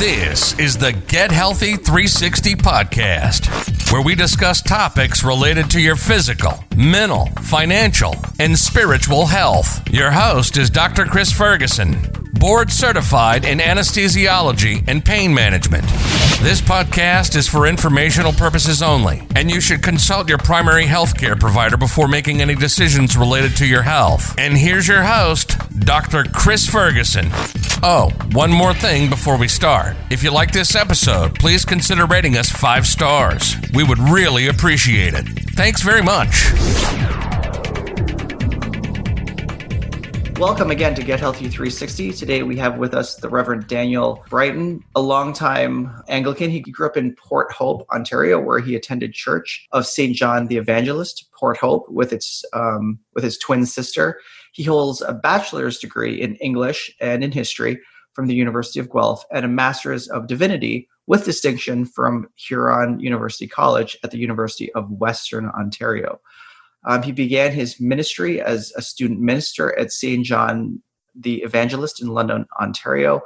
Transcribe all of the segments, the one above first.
This is the Get Healthy 360 podcast, where we discuss topics related to your physical, mental, financial, and spiritual health. Your host is Dr. Kris Ferguson, board certified in anesthesiology and pain management. This podcast is for informational purposes only, and you should consult your primary healthcare provider before making any decisions related to your health. And here's your host, Dr. Kris Ferguson. Oh, one more thing before we start. If you like this episode, please consider rating us five stars. We would really appreciate it. Thanks very much. Welcome again to Get Healthy 360. Today we have with us the Reverend Daniel Brereton, a longtime Anglican. He grew up in Port Hope, Ontario, where he attended Church of St. John the Evangelist, Port Hope, with its um, with his twin sister. He holds a bachelor's degree in English and in history from the University of Guelph and a master's of divinity with distinction from Huron University College at the University of Western Ontario. Um, he began his ministry as a student minister at St. John the Evangelist in London, Ontario.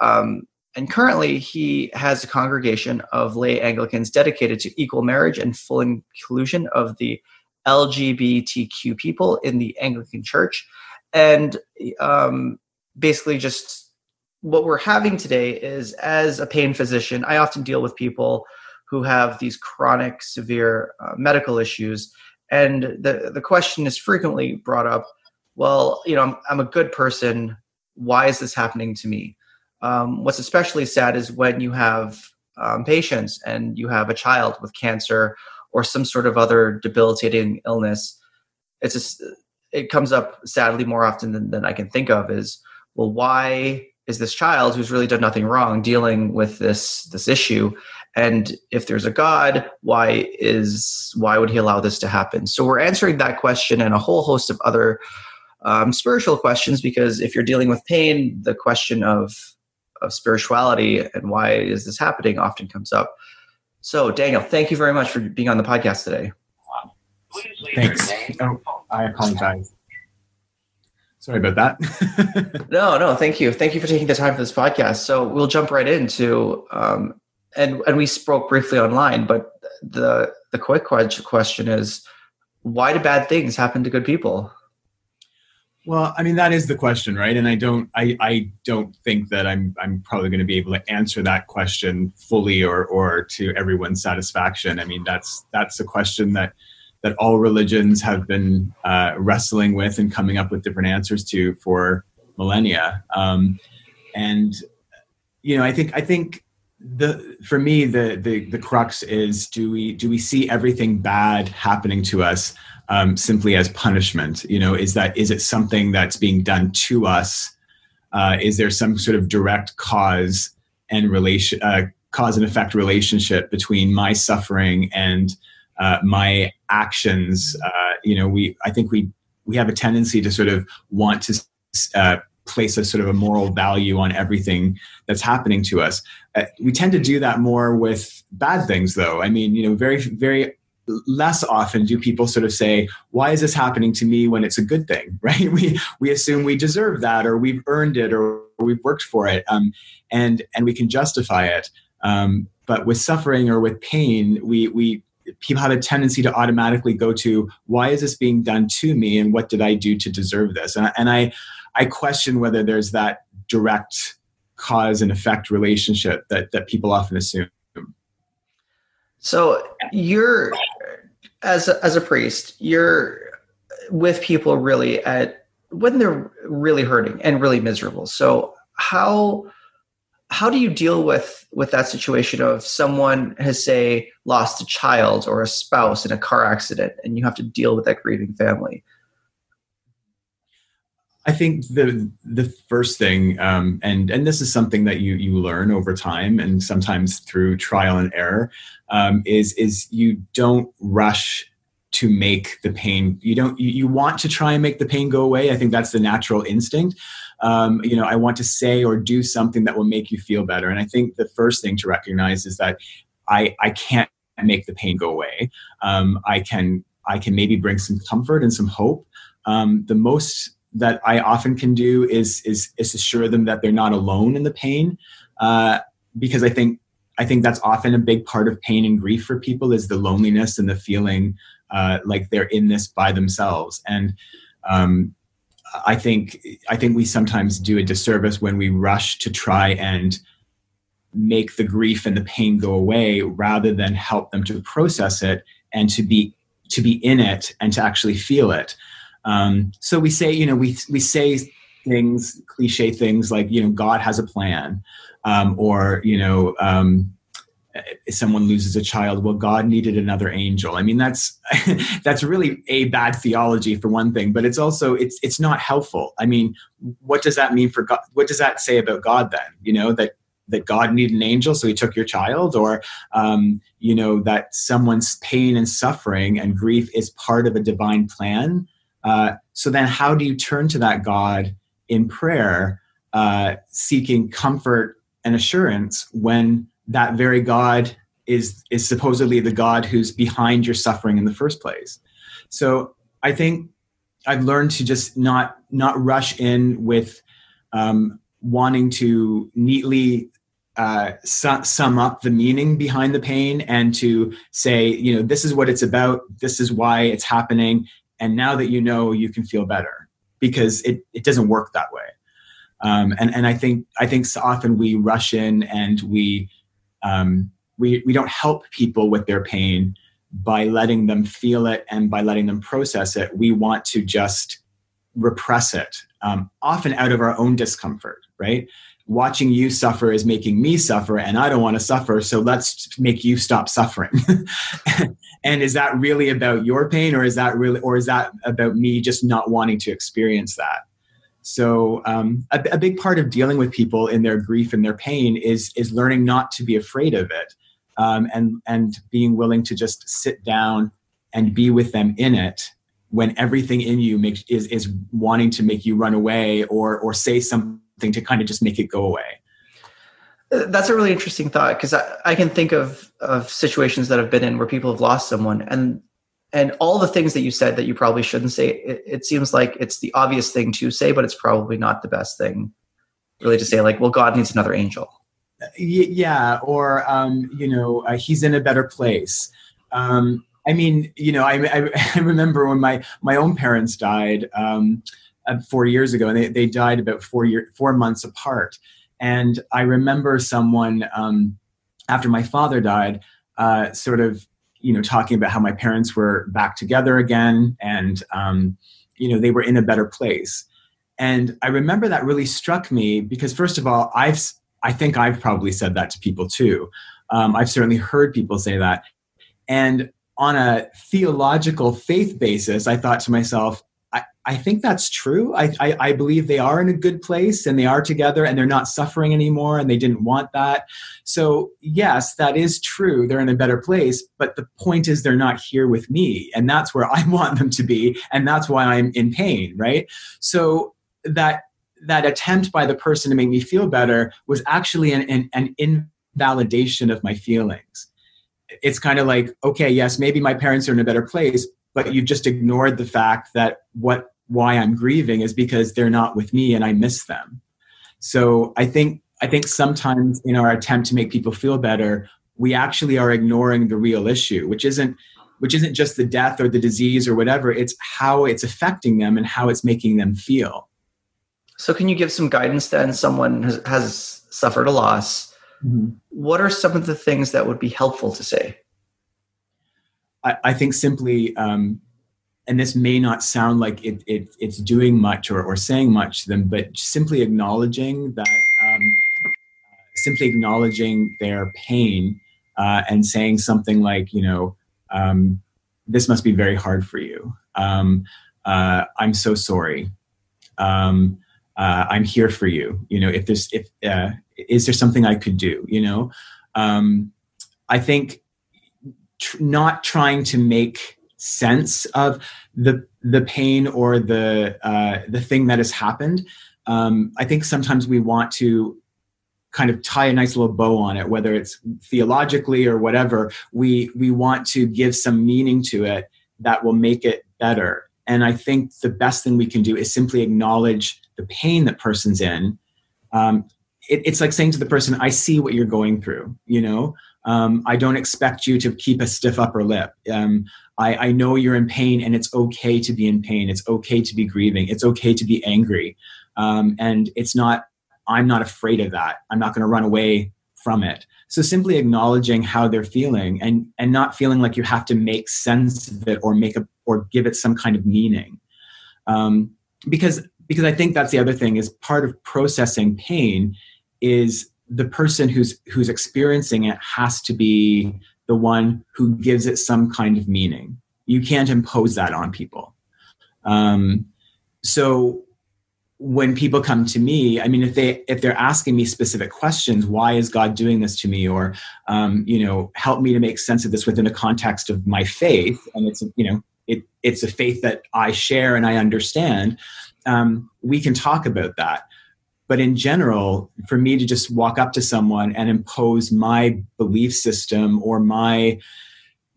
Um, and currently, he has a congregation of lay Anglicans dedicated to equal marriage and full inclusion of the LGBTQ people in the Anglican Church. And um, basically, just what we're having today is as a pain physician, I often deal with people who have these chronic, severe uh, medical issues and the, the question is frequently brought up well, you know, I'm, I'm a good person. Why is this happening to me? Um, what's especially sad is when you have um, patients and you have a child with cancer or some sort of other debilitating illness. It's just, it comes up sadly more often than, than I can think of is, well, why is this child who's really done nothing wrong dealing with this this issue and if there's a god why is why would he allow this to happen? So we're answering that question and a whole host of other um, spiritual questions because if you're dealing with pain the question of of spirituality and why is this happening often comes up. So daniel thank you very much for being on the podcast today. Thanks. Oh, i apologize. Sorry about that. No no thank you. Thank you for taking the time for this podcast. So we'll jump right into um, and and we spoke briefly online, but the the quick question is, why do bad things happen to good people? Well, I mean that is the question, right? And I don't I, I don't think that I'm I'm probably going to be able to answer that question fully or or to everyone's satisfaction. I mean that's that's a question that that all religions have been uh, wrestling with and coming up with different answers to for millennia. Um, and you know, I think I think the for me the the the crux is do we do we see everything bad happening to us um, simply as punishment? You know is that is it something that's being done to us? Uh, is there some sort of direct cause and relation uh, cause and effect relationship between my suffering and uh, my actions? Uh, you know we i think we we have a tendency to sort of want to uh, place a sort of a moral value on everything that's happening to us. Uh, we tend to do that more with bad things, though. I mean, you know, very, very less often do people sort of say, "Why is this happening to me?" When it's a good thing, right? We we assume we deserve that, or we've earned it, or, we've worked for it, um, and and we can justify it. Um, but with suffering or with pain, we we people have a tendency to automatically go to why is this being done to me and what did i do to deserve this and, and i I question whether there's that direct cause and effect relationship that, that people often assume. So you're as a, as a priest, you're with people really at when they're really hurting and really miserable. So how how do you deal with with that situation of someone has say lost a child or a spouse in a car accident and you have to deal with that grieving family? I think the the first thing, um, and and this is something that you you learn over time, and sometimes through trial and error, um, is is you don't rush to make the pain. You don't you, you want to try and make the pain go away. I think that's the natural instinct. Um, you know, I want to say or do something that will make you feel better. And I think the first thing to recognize is that I I can't make the pain go away. Um, I can I can maybe bring some comfort and some hope. Um, the most that I often can do is is, is assure them that they're not alone in the pain. Uh, because I think I think that's often a big part of pain and grief for people is the loneliness and the feeling uh, like they're in this by themselves. And um, I think I think we sometimes do a disservice when we rush to try and make the grief and the pain go away rather than help them to process it and to be to be in it and to actually feel it. Um, so we say, you know, we we say things, cliche things like, you know, God has a plan, um, or you know, um, if someone loses a child, well, God needed another angel. I mean, that's that's really a bad theology for one thing, but it's also it's it's not helpful. I mean, what does that mean for God? What does that say about God then? You know that that God needed an angel, so He took your child, or um, you know that someone's pain and suffering and grief is part of a divine plan. Uh, so then, how do you turn to that God in prayer, uh, seeking comfort and assurance when that very God is is supposedly the God who's behind your suffering in the first place. So I think I've learned to just not not rush in with um, wanting to neatly uh, su- sum up the meaning behind the pain and to say, you know, this is what it's about, this is why it's happening, and now that you know, you can feel better because it it doesn't work that way. Um, and and I think I think so often we rush in and we um, we, we don't help people with their pain by letting them feel it and by letting them process it. We want to just repress it, um, often out of our own discomfort, right? Watching you suffer is making me suffer, and I don't want to suffer, so let's make you stop suffering. and is that really about your pain, or is that really, or is that about me just not wanting to experience that? So um, a, a, big part of dealing with people in their grief and their pain is is learning not to be afraid of it, um, and and being willing to just sit down and be with them in it when everything in you makes is is wanting to make you run away or or say something to kind of just make it go away. That's a really interesting thought because I, I can think of of situations that I've been in where people have lost someone and and all the things that you said that you probably shouldn't say it, it, seems like it's the obvious thing to say but it's probably not the best thing really to say like well god needs another angel yeah or um, you know uh, he's in a better place um, i mean you know I, I, I, remember when my my own parents died um, uh, four years ago and they, they died about four year four months apart. And i remember someone um, after my father died uh, sort of you know talking about how my parents were back together again and um, you know they were in a better place. And i remember that really struck me because first of all i've i think i've probably said that to people too. Um, i've certainly heard people say that. And on a theological faith basis i thought to myself I think that's true. I, I, I, believe they are in a good place and they are together and they're not suffering anymore and they didn't want that. So, yes, that is true. They're in a better place. But the point is, they're not here with me. And that's where I want them to be. And that's why I'm in pain, right? So, that that attempt by the person to make me feel better was actually an, an, an invalidation of my feelings. It's kind of like, okay, yes, maybe my parents are in a better place, but you've just ignored the fact that what why I'm grieving is because they're not with me and I miss them. So I think I think sometimes in our attempt to make people feel better, we actually are ignoring the real issue, which isn't which isn't just the death or the disease or whatever, it's how it's affecting them and how it's making them feel. So can you give some guidance then someone has, has suffered a loss? Mm-hmm. What are some of the things that would be helpful to say? I, I think simply um, and this may not sound like it, it it's doing much or, or saying much to them, but simply acknowledging that, um, simply acknowledging their pain uh, and saying something like, you know, um, this must be very hard for you. Um, uh, I'm so sorry. Um, uh, I'm here for you. You know, if there's, if, uh, is there something I could do? You know, um, I think tr- not trying to make sense of the the pain or the uh, the thing that has happened. Um, I think sometimes we want to kind of tie a nice little bow on it, whether it's theologically or whatever. We we want to give some meaning to it that will make it better. And I think the best thing we can do is simply acknowledge the pain that person's in, um, it, it's like saying to the person, I see what you're going through, you know? Um, I don't expect you to keep a stiff upper lip. Um, I, I know you're in pain and it's okay to be in pain. It's okay to be grieving. It's okay to be angry. Um, and it's not, I'm not afraid of that. I'm not going to run away from it. So simply acknowledging how they're feeling and, and not feeling like you have to make sense of it or make a, or give it some kind of meaning. Um, because, because I think that's the other thing is part of processing pain is the person who's who's experiencing it has to be the one who gives it some kind of meaning. You can't impose that on people. Um, so when people come to me, I mean, if they if they're asking me specific questions, why is God doing this to me, or um, you know, help me to make sense of this within the context of my faith, and it's you know, it it's a faith that I share and I understand. Um, we can talk about that. But in general, for me to just walk up to someone and impose my belief system or my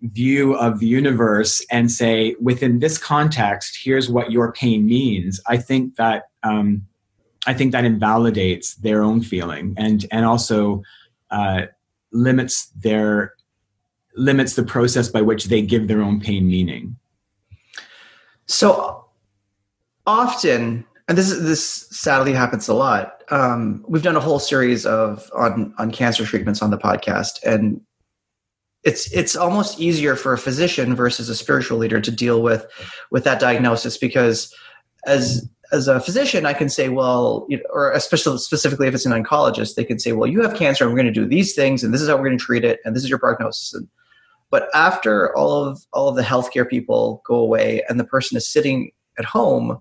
view of the universe and say, within this context, here's what your pain means, I think that um, I think that invalidates their own feeling and and also uh, limits their limits the process by which they give their own pain meaning. So often and this is this sadly happens a lot. Um, we've done a whole series of on on cancer treatments on the podcast, and it's it's almost easier for a physician versus a spiritual leader to deal with with that diagnosis because as as a physician, I can say, well, you know, or especially specifically if it's an oncologist, they can say, well, you have cancer, and we're going to do these things, and this is how we're going to treat it, and this is your prognosis. And, but after all of all of the healthcare people go away, and the person is sitting at home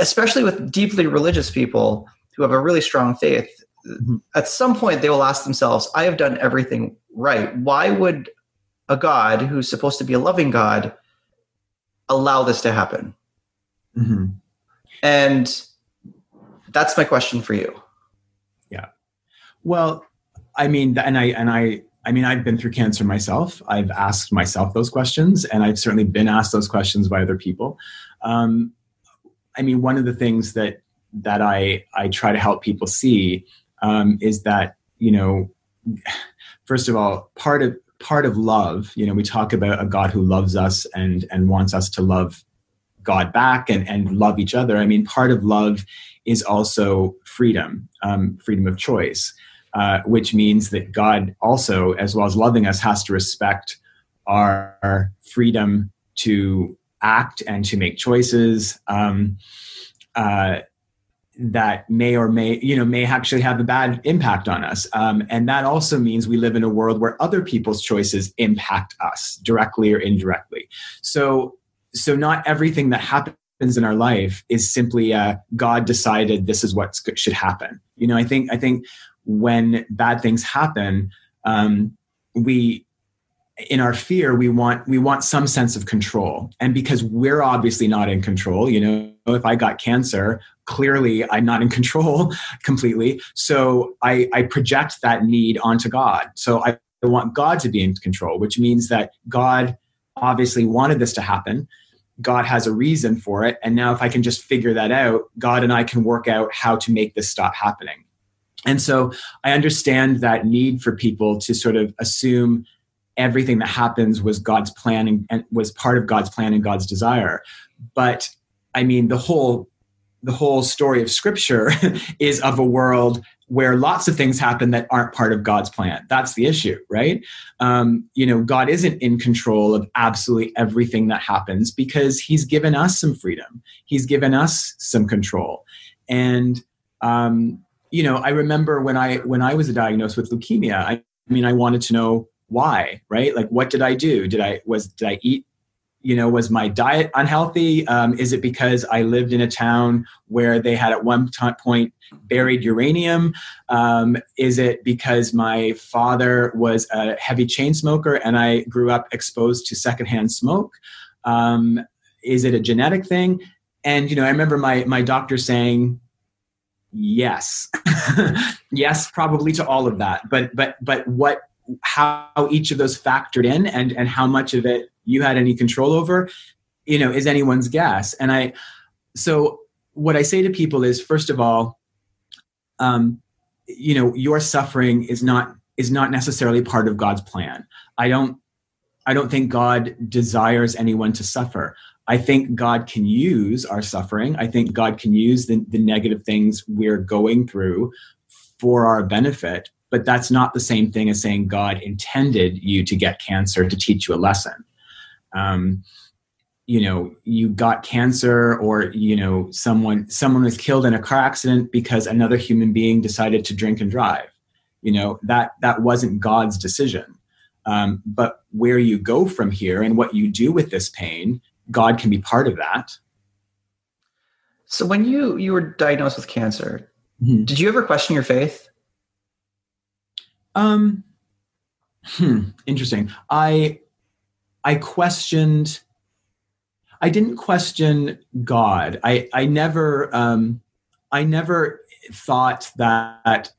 especially with deeply religious people who have a really strong faith, mm-hmm. at some point they will ask themselves, I have done everything right. Why would a God who's supposed to be a loving God allow this to happen? Mm-hmm. And that's my question for you. Yeah. Well, I mean, and I, and I, I mean, I've been through cancer myself. I've asked myself those questions, and I've certainly been asked those questions by other people. Um, I mean, one of the things that that I I try to help people see um, is that you know, first of all, part of part of love. You know, we talk about a God who loves us and and wants us to love God back and and love each other. I mean, part of love is also freedom, um, freedom of choice, uh, which means that God also, as well as loving us, has to respect our freedom to act and to make choices um, uh, that may or may you know may actually have a bad impact on us. Um, and that also means we live in a world where other people's choices impact us directly or indirectly. So so not everything that happens in our life is simply uh, god decided this is what should happen. You know i think i think when bad things happen um, we in our fear we want we want some sense of control. And because we're obviously not in control you know if i got cancer clearly i'm not in control completely. So i i project that need onto god. So i want god to be in control which means that god obviously wanted this to happen. God has a reason for it. And now if i can just figure that out god and i can work out how to make this stop happening. And so i understand that need for people to sort of assume everything that happens was God's plan and, and was part of God's plan and God's desire. But I mean, the whole the whole story of Scripture is of a world where lots of things happen that aren't part of God's plan. That's the issue, right? Um, you know, God isn't in control of absolutely everything that happens because He's given us some freedom. He's given us some control, and um, you know, I remember when I when I was diagnosed with leukemia. I, I mean, I wanted to know why right? Like what did i do? Did i was did i eat you know was my diet unhealthy? Um, is it because i lived in a town where they had at one t- point buried uranium? Um, is it because my father was a heavy chain smoker and i grew up exposed to secondhand smoke? Um, is it a genetic thing? And you know i remember my my doctor saying yes. Yes probably to all of that. But but but what how each of those factored in and and how much of it you had any control over you know is anyone's guess. And i so what i say to people is first of all um, you know your suffering is not is not necessarily part of god's plan. I don't i don't think god desires anyone to suffer. I think god can use our suffering. I think god can use the, the negative things we're going through for our benefit but that's not the same thing as saying god intended you to get cancer to teach you a lesson. Um, you know you got cancer or you know someone someone was killed in a car accident because another human being decided to drink and drive. You know that that wasn't god's decision. Um, but where you go from here and what you do with this pain god can be part of that. So when you you were diagnosed with cancer mm-hmm. did you ever question your faith um hmm, interesting i i questioned I didn't question God. I I never um, I never thought that.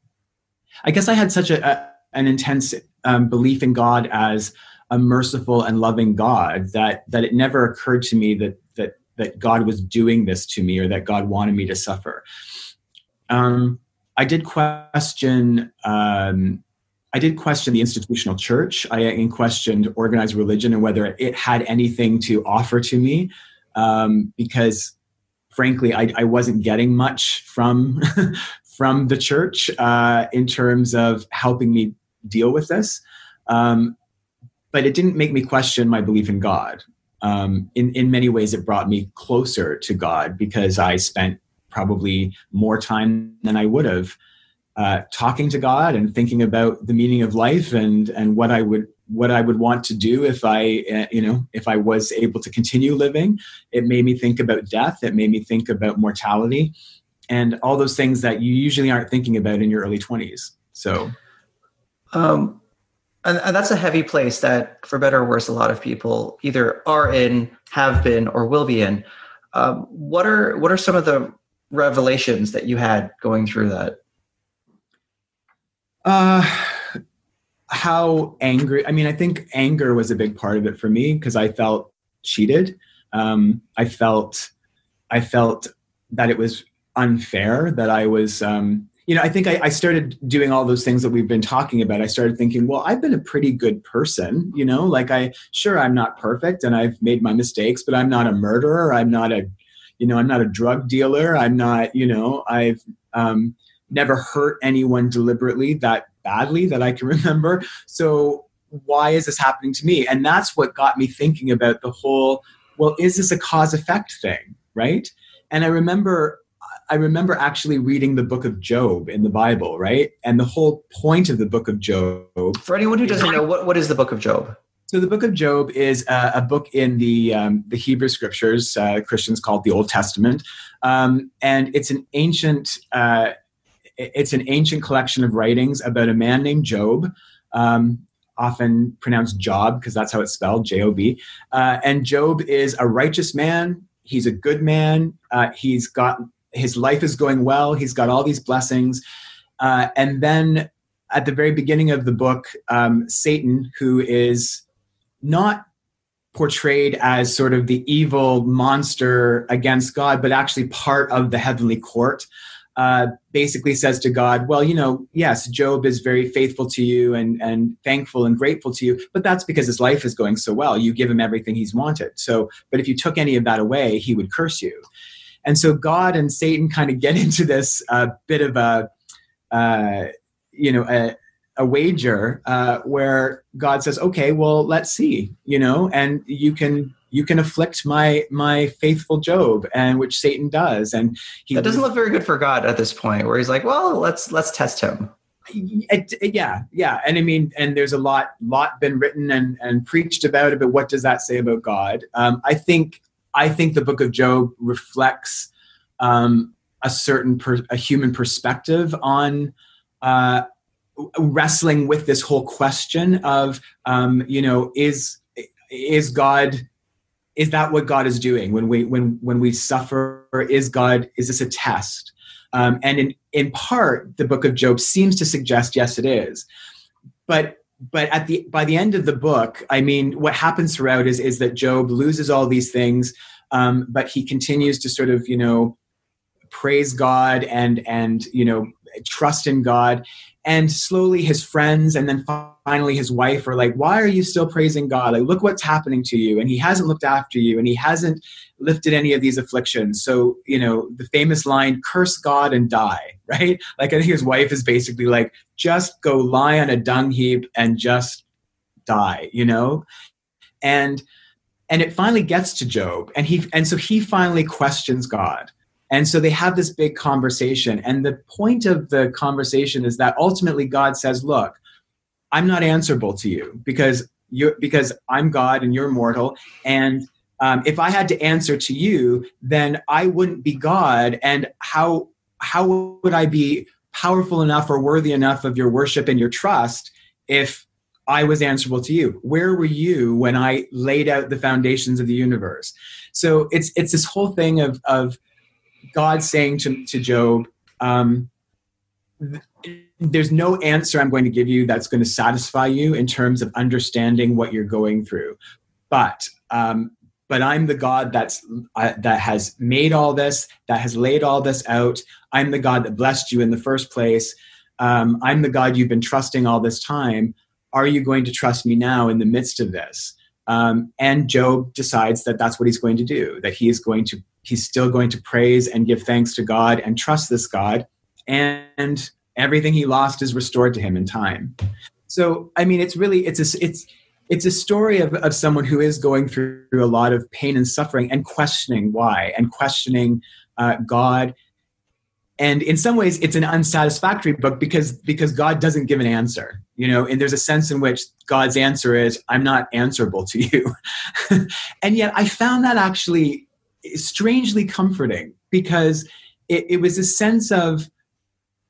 I guess I had such a, a an intense um, belief in God as a merciful and loving God that that it never occurred to me that that that God was doing this to me or that God wanted me to suffer. Um, I did question um, I did question the institutional church. I questioned organized religion and whether it had anything to offer to me, um, because frankly, I, I, wasn't getting much from from the church uh, in terms of helping me deal with this. Um, but it didn't make me question my belief in God. Um, in in many ways, it brought me closer to God because I spent probably more time than I would have uh, talking to God and thinking about the meaning of life and and what I would what I would want to do if I uh, you know if I was able to continue living. It made me think about death. It made me think about mortality, and all those things that you usually aren't thinking about in your early twenties. So. Um, and, and that's a heavy place that, for better or worse, a lot of people either are in, have been, or will be in. Um, what are what are some of the revelations that you had going through that? Uh, how angry. I mean, I think anger was a big part of it for me because I felt cheated. Um, I felt, I felt that it was unfair that I was. Um, you know, I think I, I, started doing all those things that we've been talking about. I started thinking, well, I've been a pretty good person, you know, like I, sure, I'm not perfect and I've made my mistakes, but I'm not a murderer. I'm not a, you know, I'm not a drug dealer. I'm not, you know, I've, um, never hurt anyone deliberately that badly that I can remember. So why is this happening to me? And that's what got me thinking about the whole, well, is this a cause effect thing? Right. And I remember I remember actually reading the book of Job in the Bible, right? And the whole point of the book of Job. For anyone who doesn't know, what, what is the book of Job? So the book of Job is a, a book in the um, the Hebrew scriptures. Uh, Christians call it the Old Testament, um, and it's an ancient uh, it's an ancient collection of writings about a man named Job, um, often pronounced Job because that's how it's spelled, J O B. Uh, and Job is a righteous man. He's a good man. Uh, he's got his life is going well. He's got all these blessings. Uh, and then at the very beginning of the book, um, Satan, who is not portrayed as sort of the evil monster against God, but actually part of the heavenly court uh, basically says to God, Well, you know, yes, Job is very faithful to you and, and thankful and grateful to you, but that's because his life is going so well. You give him everything he's wanted. So, but if you took any of that away, he would curse you. And so God and Satan kind of get into this uh, bit of a, uh, you know, a, a wager uh, where God says, okay, well, let's see, you know, and you can you can afflict my my faithful Job, and which Satan does, and he that doesn't look very good for God at this point, where he's like, well, let's let's test him. Yeah, yeah, and I mean, and there's a lot lot been written and and preached about it, but what does that say about God? Um, I think I think the Book of Job reflects um, a certain per, a human perspective on. Uh, wrestling with this whole question of um, you know is is god is that what God is doing when we when when we suffer? Is God is this a test? Um, and in in part, the book of Job seems to suggest yes, it is. But but at the by the end of the book, I mean, what happens throughout is is that Job loses all these things, um, but he continues to sort of you know praise God and and you know trust in God. And slowly his friends and then finally his wife are like, Why are you still praising God? Like, look what's happening to you. And he hasn't looked after you and he hasn't lifted any of these afflictions. So, you know, the famous line, curse God and die, right? Like, I think his wife is basically like, just go lie on a dung heap and just die, you know? And and it finally gets to Job and he and so he finally questions God and so they have this big conversation. And the point of the conversation is that ultimately God says, Look, I'm not answerable to you because you because I'm God and you're mortal. And um, if I had to answer to you, then I wouldn't be God. And how how would I be powerful enough or worthy enough of your worship and your trust if I was answerable to you? Where were you when I laid out the foundations of the universe? So it's it's this whole thing of of God saying to, to Job, um, there's no answer I'm going to give you that's going to satisfy you in terms of understanding what you're going through. But um, but I'm the God that's uh, that has made all this, that has laid all this out. I'm the God that blessed you in the first place. Um, I'm the God you've been trusting all this time. Are you going to trust me now in the midst of this? Um, and Job decides that that's what he's going to do. That he is going to he's still going to praise and give thanks to God and trust this God. And everything he lost is restored to him in time. So, I mean, it's really, it's a, it's, it's a story of, of someone who is going through a lot of pain and suffering and questioning why and questioning uh, God. And in some ways, it's an unsatisfactory book because because God doesn't give an answer, you know. And there's a sense in which God's answer is, "I'm not answerable to you," and yet I found that actually strangely comforting because it, it was a sense of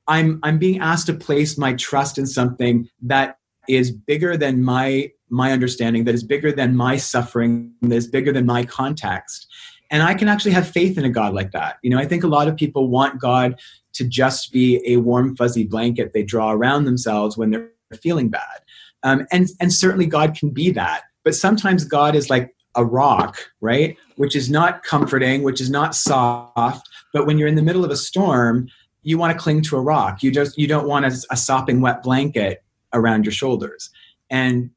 I'm I'm being asked to place my trust in something that is bigger than my my understanding, that is bigger than my suffering, that is bigger than my context. And I can actually have faith in a God like that. You know, I think a lot of people want God to just be a warm, fuzzy blanket they draw around themselves when they're feeling bad. Um, and, and certainly God can be that. But sometimes God is like a rock, right? Which is not comforting, which is not soft. But when you're in the middle of a storm, you want to cling to a rock. You just you don't want a, a sopping wet blanket around your shoulders. And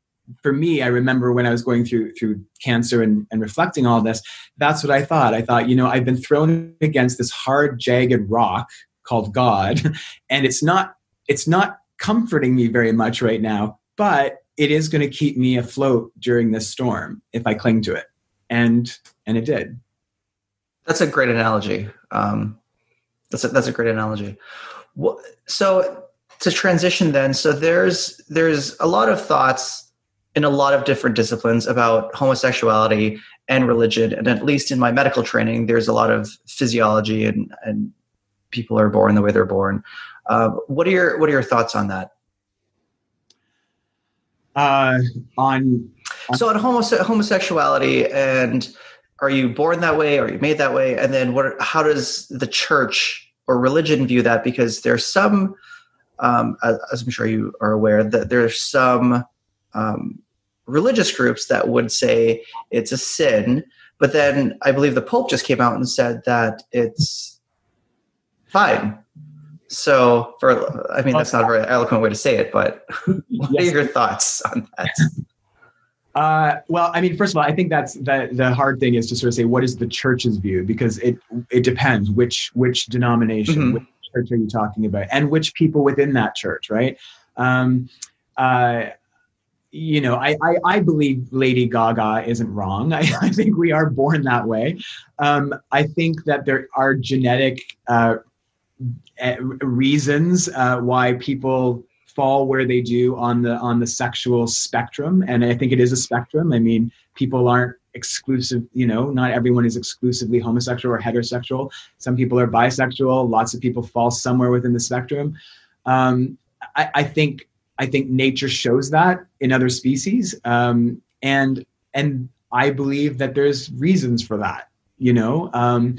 for me, I remember when I was going through through cancer and, and reflecting all this, that's what I thought. I thought, you know, I've been thrown against this hard, jagged rock called God, and it's not it's not comforting me very much right now, but it is going to keep me afloat during this storm if I cling to it. And and it did. That's a great analogy. Um, that's a, that's a great analogy. So to transition then, so there's there's a lot of thoughts in a lot of different disciplines about homosexuality and religion, and at least in my medical training, there's a lot of physiology and and people are born the way they're born. Uh, what are your what are your thoughts on that? Uh, on, on so on homose- homosexuality and are you born that way? Are you made that way? And then what how does the church or religion view that? Because there's some um, as i'm sure you are aware that there's some um, religious groups that would say it's a sin. But then i believe the pope just came out and said that it's fine so, for I mean, that's not a very eloquent way to say it, but what yes. are your thoughts on that? Uh, well, I mean, first of all, I think that's the the hard thing is to sort of say what is the church's view because it it depends which which denomination, mm-hmm. which church are you talking about, and which people within that church, right? Um, uh, you know, I, I, I, believe Lady Gaga isn't wrong. I, I think we are born that way. Um, I think that there are genetic uh, uh, reasons uh, why people fall where they do on the on the sexual spectrum. And i think it is a spectrum. I mean people aren't exclusive you know not everyone is exclusively homosexual or heterosexual. Some people are bisexual. Lots of people fall somewhere within the spectrum. Um, I, I, think i think nature shows that in other species. Um, and and i believe that there's reasons for that you know? Um,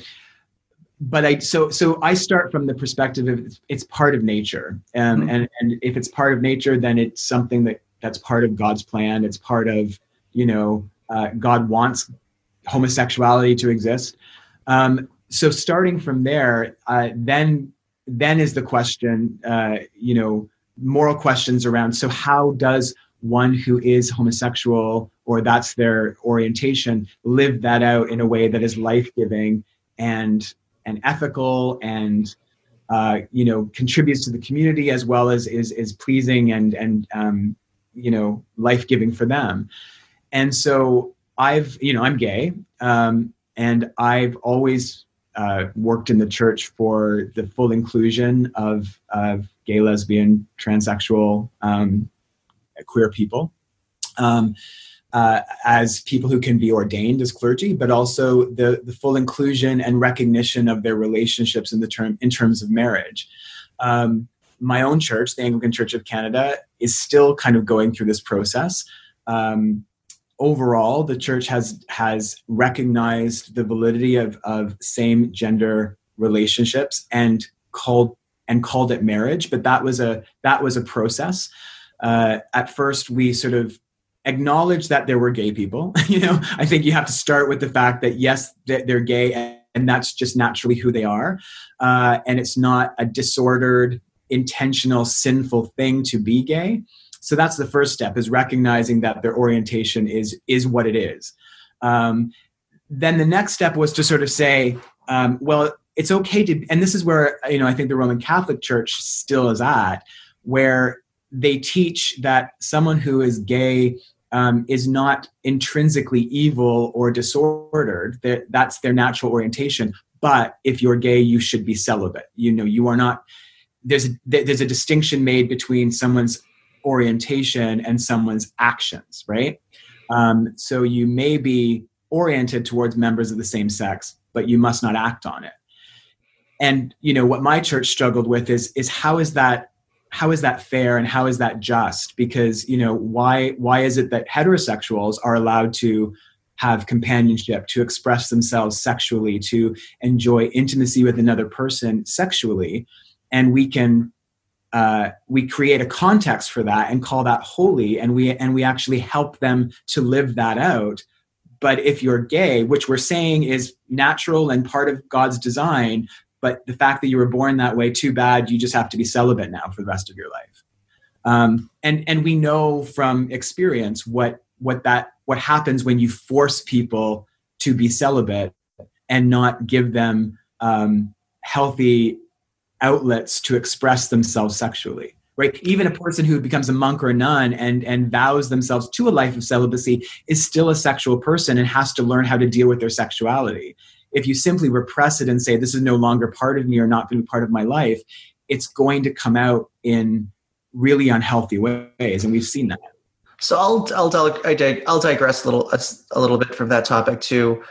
but I so so I start from the perspective of it's, it's part of nature, um, mm-hmm. and and if it's part of nature, then it's something that that's part of God's plan. It's part of you know uh, God wants homosexuality to exist. Um, so starting from there, uh, then then is the question, uh, you know, moral questions around so how does one who is homosexual or that's their orientation live that out in a way that is life-giving and and ethical and uh, you know contributes to the community as well as is is pleasing and and um, you know life-giving for them and so i've you know i'm gay um, and i've always uh, worked in the church for the full inclusion of, of gay, lesbian, transsexual, um, queer people. Um, uh, as people who can be ordained as clergy, but also the, the full inclusion and recognition of their relationships in the term in terms of marriage. Um, my own church, the Anglican Church of Canada, is still kind of going through this process. Um, overall, the church has has recognized the validity of, of same gender relationships and called and called it marriage. But that was a that was a process. Uh, at first, we sort of acknowledged that there were gay people. you know, I think you have to start with the fact that yes, they're gay, and that's just naturally who they are, uh, and it's not a disordered, intentional, sinful thing to be gay. So that's the first step is recognizing that their orientation is is what it is. Um, then the next step was to sort of say, um, well, it's okay to, and this is where you know I think the Roman Catholic Church still is at, where they teach that someone who is gay um, is not intrinsically evil or disordered. That that's their natural orientation. But if you're gay, you should be celibate. You know, you are not. There's a, there's a distinction made between someone's orientation and someone's actions, right? Um, so you may be oriented towards members of the same sex, but you must not act on it. And you know what my church struggled with is is how is that how is that fair and how is that just? Because you know why why is it that heterosexuals are allowed to have companionship, to express themselves sexually, to enjoy intimacy with another person sexually, and we can uh, we create a context for that and call that holy and we and we actually help them to live that out but if you're gay which we're saying is natural and part of god's design but the fact that you were born that way too bad. You just have to be celibate now for the rest of your life. Um, and and we know from experience what what that what happens when you force people to be celibate and not give them um, healthy outlets to express themselves sexually right? Even a person who becomes a monk or a nun and and vows themselves to a life of celibacy is still a sexual person and has to learn how to deal with their sexuality if you simply repress it and say this is no longer part of me or not going to be part of my life it's going to come out in really unhealthy ways and we've seen that so i'll i'll i'll digress a little a little bit from that topic too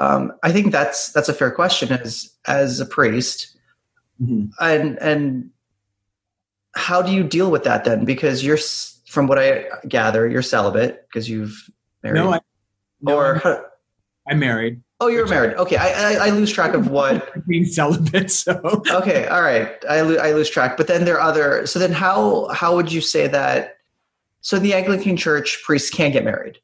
um, i think that's that's a fair question as as a priest Mm-hmm. And and how do you deal with that then? Because you're, from what I gather, you're celibate because you've married. No, I, no, or I'm, I'm married. Oh, you're married. Okay, I, I, I lose track of what being celibate. So okay, all right, I lo- I lose track. But then there are other. So then, how how would you say that? So the Anglican Church priests can get married.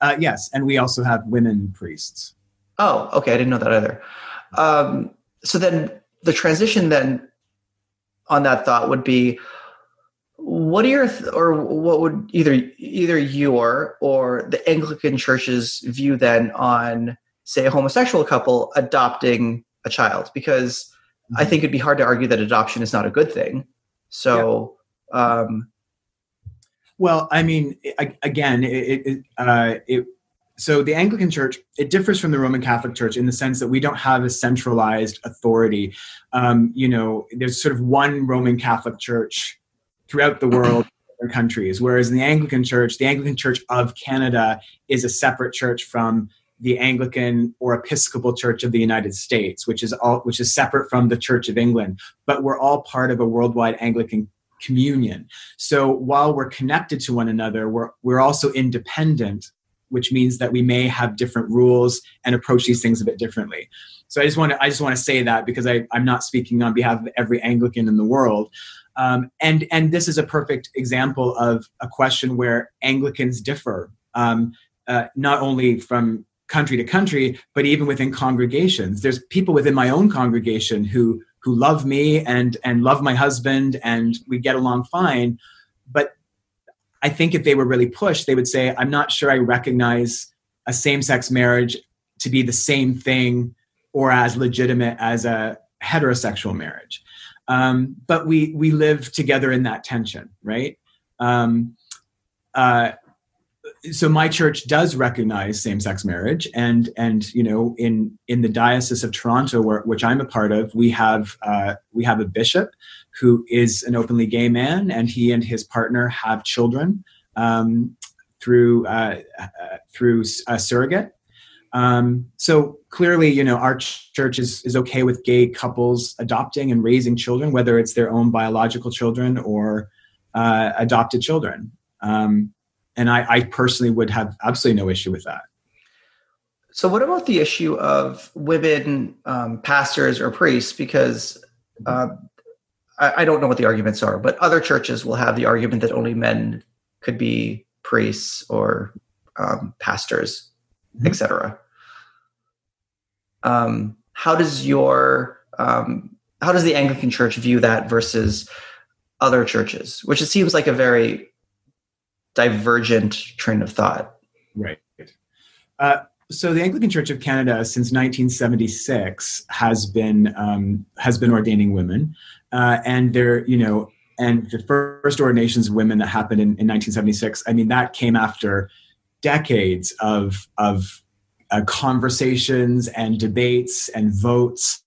Uh, yes, and we also have women priests. Oh, okay, I didn't know that either. Um, so then, the transition then on that thought would be what are your th- or what would either either your or the anglican church's view then on say a homosexual couple adopting a child because mm-hmm. i think it'd be hard to argue that adoption is not a good thing so yeah. um well i mean again it, it, uh, it so the Anglican Church it differs from the Roman Catholic Church in the sense that we don't have a centralized authority. Um, you know, there's sort of one Roman Catholic Church throughout the world. countries whereas in the anglican church the anglican church of canada is a separate church from the anglican or episcopal church of the united states which is all which is separate from the church of england but we're all part of a worldwide anglican communion so while we're connected to one another we're, we're also independent which means that we may have different rules and approach these things a bit differently. So I just want to I just want to say that because I, I'm not speaking on behalf of every Anglican in the world. Um, and and this is a perfect example of a question where Anglicans differ, um, uh, not only from country to country, but even within congregations. There's people within my own congregation who who love me and and love my husband and we get along fine but i think if they were really pushed they would say i'm not sure i recognize a same-sex marriage to be the same thing or as legitimate as a heterosexual marriage um, but we we live together in that tension right? Um, uh, so my church does recognize same-sex marriage and and you know in in the diocese of toronto where, which i'm a part of we have uh, we have a bishop who is an openly gay man and he and his partner have children um, through uh, uh, through a surrogate um, so clearly you know our church is, is okay with gay couples adopting and raising children whether it's their own biological children or uh, adopted children um, and I, I personally would have absolutely no issue with that. So, what about the issue of women um, pastors or priests? Because uh, I, I, don't know what the arguments are, but other churches will have the argument that only men could be priests or um, pastors, mm-hmm. etc. Um, how does your um, how does the Anglican Church view that versus other churches? Which it seems like a very divergent train of thought. Right. Uh, so the Anglican Church of Canada since 1976 has been um, has been ordaining women, uh, and they're you know and the first ordinations of women that happened in, in 1976. I mean that came after decades of of uh, conversations and debates and votes.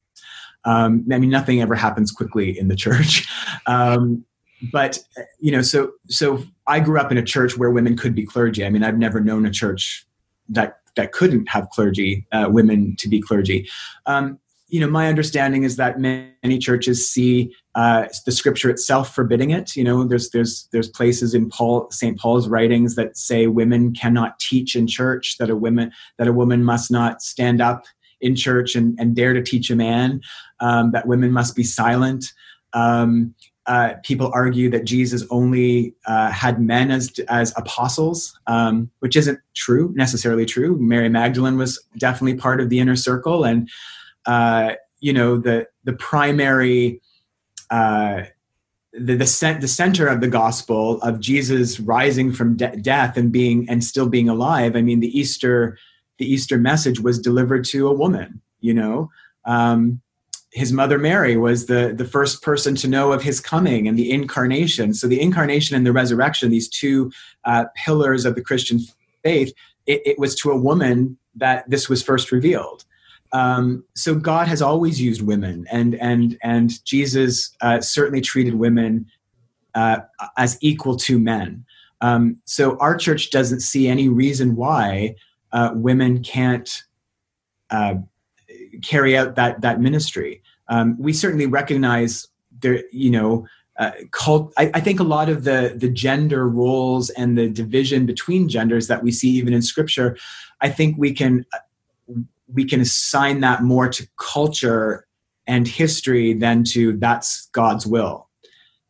Um, I mean, nothing ever happens quickly in the church. Um, but you know so so i grew up in a church where women could be clergy i mean i've never known a church that that couldn't have clergy uh, women to be clergy um, you know my understanding is that many churches see uh, the scripture itself forbidding it you know there's there's there's places in paul st paul's writings that say women cannot teach in church that a woman that a woman must not stand up in church and, and dare to teach a man um, that women must be silent um, uh, people argue that Jesus only uh, had men as as apostles, um, which isn't true necessarily true. Mary Magdalene was definitely part of the inner circle, and uh, you know the the primary. Uh, the the, cent- the center of the gospel of Jesus rising from de- death and being and still being alive. I mean, the Easter the Easter message was delivered to a woman. You know, um, his mother Mary was the, the first person to know of his coming and the incarnation. So, the incarnation and the resurrection, these two uh, pillars of the Christian faith, it, it, was to a woman that this was first revealed. Um, so, God has always used women, and, and, and Jesus uh, certainly treated women uh, as equal to men. Um, so, our church doesn't see any reason why uh, women can't uh, carry out that that ministry. Um, we certainly recognize there, you know, uh, cult. I, I, think a lot of the the gender roles and the division between genders that we see even in Scripture, I think we can we can assign that more to culture and history than to that's God's will.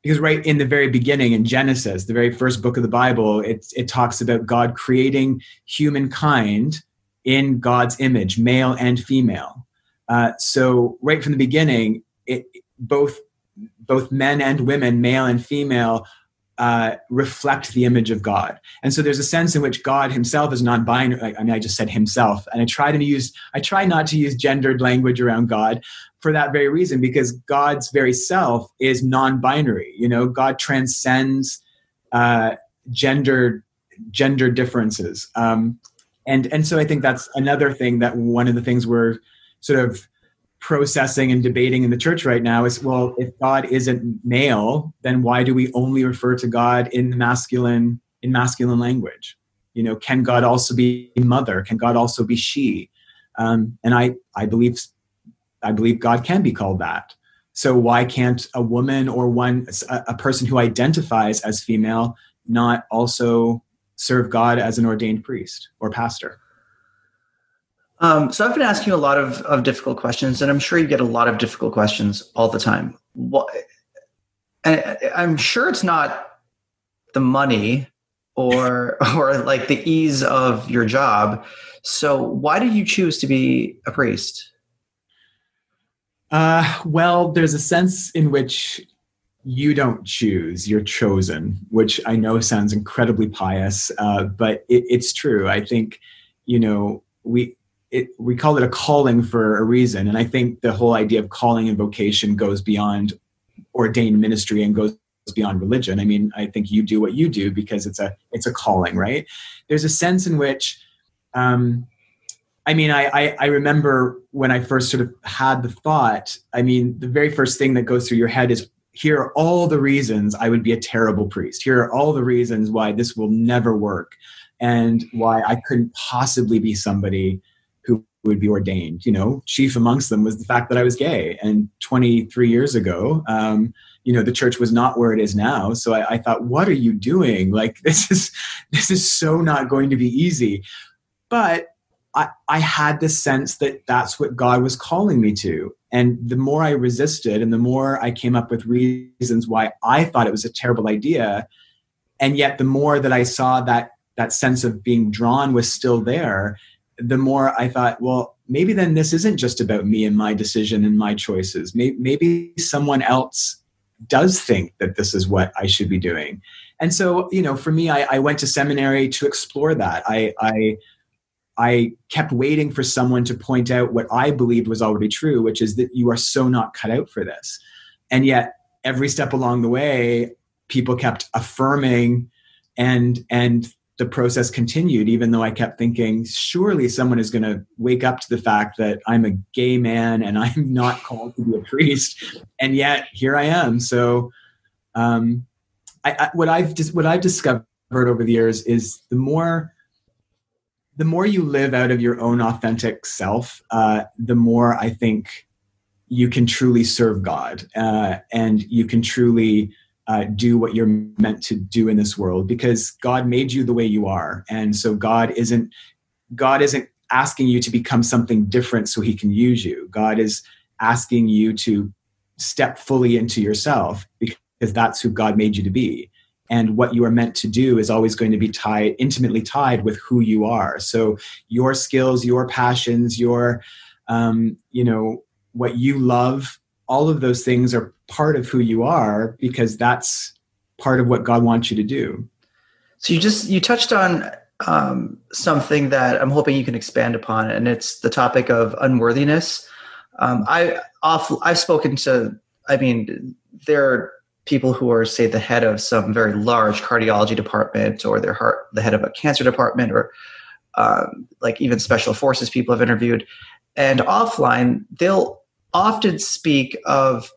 Because right in the very beginning in Genesis, the very first book of the Bible, it, it talks about God creating humankind in God's image, male and female. Uh, so right from the beginning, it, both both men and women, male and female, uh, reflect the image of God. And so there's a sense in which God himself is non-binary. I mean, I just said himself, and I try to use I try not to use gendered language around God for that very reason, because God's very self is non-binary. You know, God transcends uh, gender gender differences. Um, and and so I think that's another thing that one of the things we're sort of processing and debating in the church right now is well if god isn't male then why do we only refer to god in masculine in masculine language? You know can god also be mother? Can god also be she? Um, and i i believe i believe god can be called that. So why can't a woman or one a, a person who identifies as female not also serve god as an ordained priest or pastor um, so I've been asking you a lot of, of difficult questions, and I'm sure you get a lot of difficult questions all the time. What, and I'm sure it's not the money or or like the ease of your job. So why did you choose to be a priest? Uh, well, there's a sense in which you don't choose, you're chosen, which I know sounds incredibly pious, uh, but it, it's true. I think, you know, we, it, we call it a calling for a reason. And I think the whole idea of calling and vocation goes beyond ordained ministry and goes beyond religion. I mean, I think you do what you do because it's a it's a calling, right? There's a sense in which um, I mean, I, I, I remember when I first sort of had the thought. I mean, the very first thing that goes through your head is here are all the reasons I would be a terrible priest. Here are all the reasons why this will never work, and why I couldn't possibly be somebody would be ordained. You know, chief amongst them was the fact that I was gay. And 23 years ago, um, you know, the church was not where it is now. So I, I thought, what are you doing? Like this is this is so not going to be easy. But I, I had this sense that that's what God was calling me to. And the more I resisted and the more I came up with reasons why I thought it was a terrible idea, and yet the more that I saw that that sense of being drawn was still there, the more I thought, well, maybe then this isn't just about me and my decision and my choices. Maybe, someone else does think that this is what I should be doing. And so, you know, for me, I, I went to seminary to explore that. I, I I kept waiting for someone to point out what I believed was already true, which is that you are so not cut out for this. And yet, every step along the way, people kept affirming, and and the process continued. Even though I kept thinking, surely someone is going to wake up to the fact that I'm a gay man and I'm not called to be a priest, and yet here I am. So, um, I, I, what I've what I've discovered over the years is the more the more you live out of your own authentic self, uh, the more I think you can truly serve God uh, and you can truly uh, do what you're meant to do in this world because God made you the way you are, and so God isn't God isn't asking you to become something different so He can use you. God is asking you to step fully into yourself because that's who God made you to be. And what you are meant to do is always going to be tied intimately tied with who you are. So your skills your passions your um, you know what you love all of those things are part of who you are because that's part of what god wants you to do. So you just you touched on um, something that i'm hoping you can expand upon and it's the topic of unworthiness. Um, i off i've spoken to i mean there are people who are say the head of some very large cardiology department or they're heart, the head of a cancer department or um, like even special forces people have interviewed. And offline they'll often speak of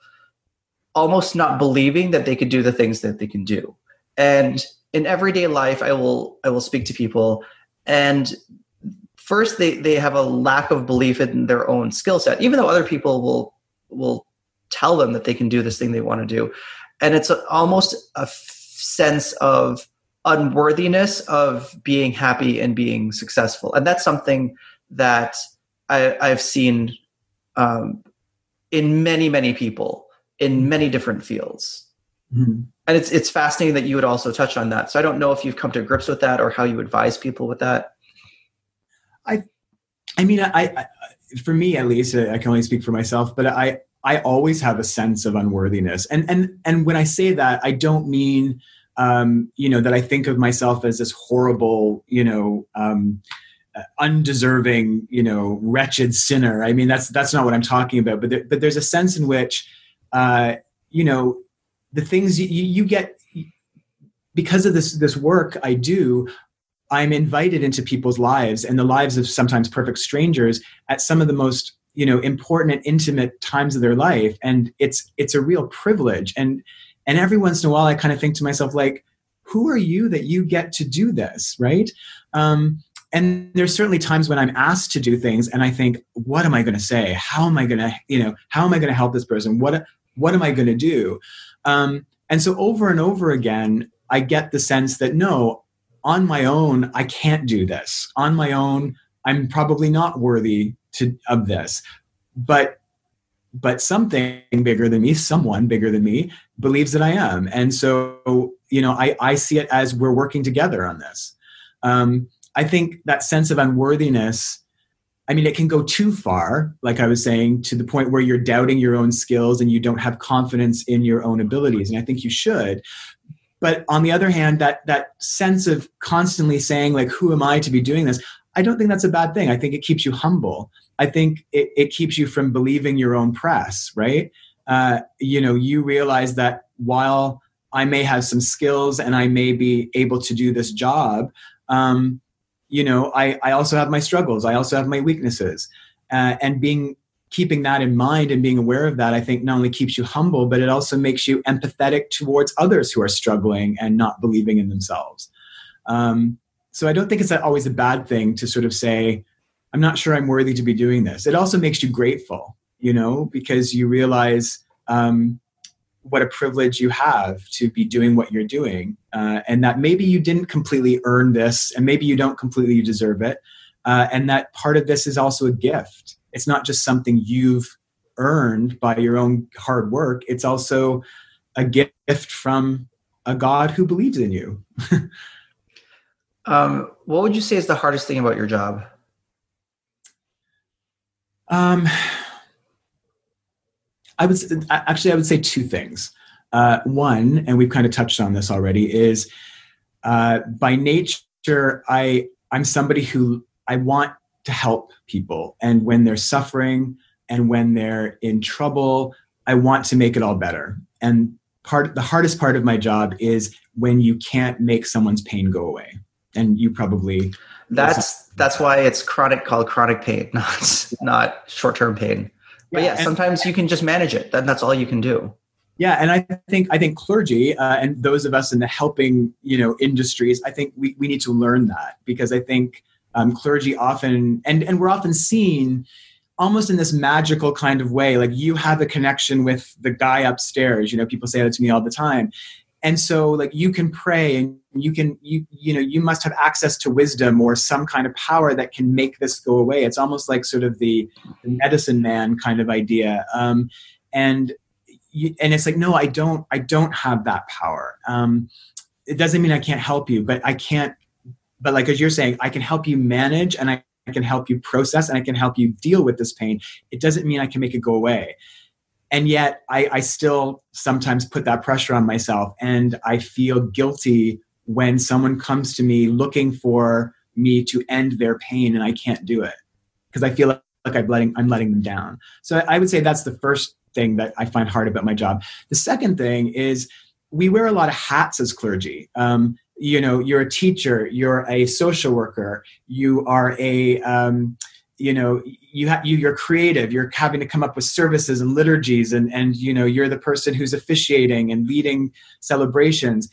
almost not believing that they could do the things that they can do. And in everyday life i will i will speak to people and first they they have a lack of belief in their own skill set even though other people will will tell them that they can do this thing they want to do. And it's a, almost a f- sense of unworthiness of being happy and being successful. And that's something that I, i've seen um, in many many people in many different fields mm-hmm. and it's it's fascinating that you would also touch on that so i don't know if you've come to grips with that or how you advise people with that i i mean i, I for me at least i can only speak for myself but i I always have a sense of unworthiness. And and and when I say that, I don't mean um, you know that I think of myself as this horrible, you know, um, undeserving, you know, wretched sinner. I mean, that's that's not what I'm talking about. But there, but there's a sense in which, uh, you know, the things you, you get because of this this work I do. I'm invited into people's lives and the lives of sometimes perfect strangers at some of the most you know important and intimate times of their life. And it's it's a real privilege. And and every once in a while i kind of think to myself like who are you that you get to do this right? Um, and there's certainly times when i'm asked to do things and i think what am i going to say? How am i going to you know how am i going to help this person? What what am i going to do? Um, and so over and over again i get the sense that no on my own i can't do this. On my own i'm probably not worthy to of this. But but something bigger than me someone bigger than me believes that i am. And so you know i i see it as we're working together on this. Um, i think that sense of unworthiness I mean, it can go too far, like I was saying, to the point where you're doubting your own skills and you don't have confidence in your own abilities. And I think you should. But on the other hand, that that sense of constantly saying, like, who am I to be doing this? I don't think that's a bad thing. I think it keeps you humble. I think it, it keeps you from believing your own press, right? Uh, you know, you realize that while I may have some skills and I may be able to do this job, um, you know, I, I also have my struggles. I also have my weaknesses. Uh, and being keeping that in mind and being aware of that, I think not only keeps you humble, but it also makes you empathetic towards others who are struggling and not believing in themselves. Um, so I don't think it's always a bad thing to sort of say, I'm not sure I'm worthy to be doing this. It also makes you grateful, you know, because you realize um, what a privilege you have to be doing what you're doing uh, and that maybe you didn't completely earn this and maybe you don't completely deserve it uh, and that part of this is also a gift. It's not just something you've earned by your own hard work. It's also a gift from a god who believes in you. Um, what would you say is the hardest thing about your job? Um, I would actually I would say two things. Uh, one, and we've kind of touched on this already, is uh, by nature I I'm somebody who I want to help people, and when they're suffering and when they're in trouble, I want to make it all better. And part the hardest part of my job is when you can't make someone's pain go away. And you probably that's that's why it's chronic called chronic pain, not not short term pain. But yeah, sometimes you can just manage it. Then that's all you can do. Yeah, and I think I think clergy uh, and those of us in the helping you know industries, I think we, we need to learn that because I think um, clergy often and and we're often seen almost in this magical kind of way like you have a connection with the guy upstairs you know people say that to me all the time and so like you can pray and you can you you know you must have access to wisdom or some kind of power that can make this go away. It's almost like sort of the, the medicine man kind of idea. Um, and you, and it's like no i don't i don't have that power. Um, it doesn't mean i can't help you but i can't but like as you're saying i can help you manage and i, I can help you process and i can help you deal with this pain. It doesn't mean i can make it go away and yet I, I still sometimes put that pressure on myself and i feel guilty when someone comes to me looking for me to end their pain and i can't do it because i feel like I'm letting, I'm letting them down. So i would say that's the first thing that i find hard about my job. The second thing is we wear a lot of hats as clergy. Um, you know you're a teacher you're a social worker you are a um, you know you have you, you're creative you're having to come up with services and liturgies and and you know you're the person who's officiating and leading celebrations.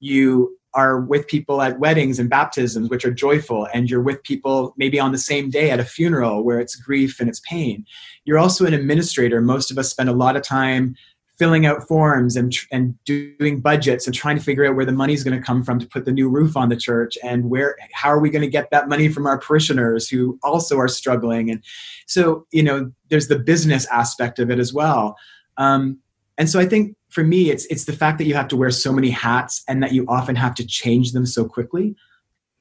You are with people at weddings and baptisms which are joyful and you're with people maybe on the same day at a funeral where it's grief and it's pain. You're also an administrator. Most of us spend a lot of time filling out forms and, and doing budgets and trying to figure out where the money is going to come from to put the new roof on the church and where how are we going to get that money from our parishioners who also are struggling? And so you know there's the business aspect of it as well. Um, and so i think for me it's it's the fact that you have to wear so many hats and that you often have to change them so quickly.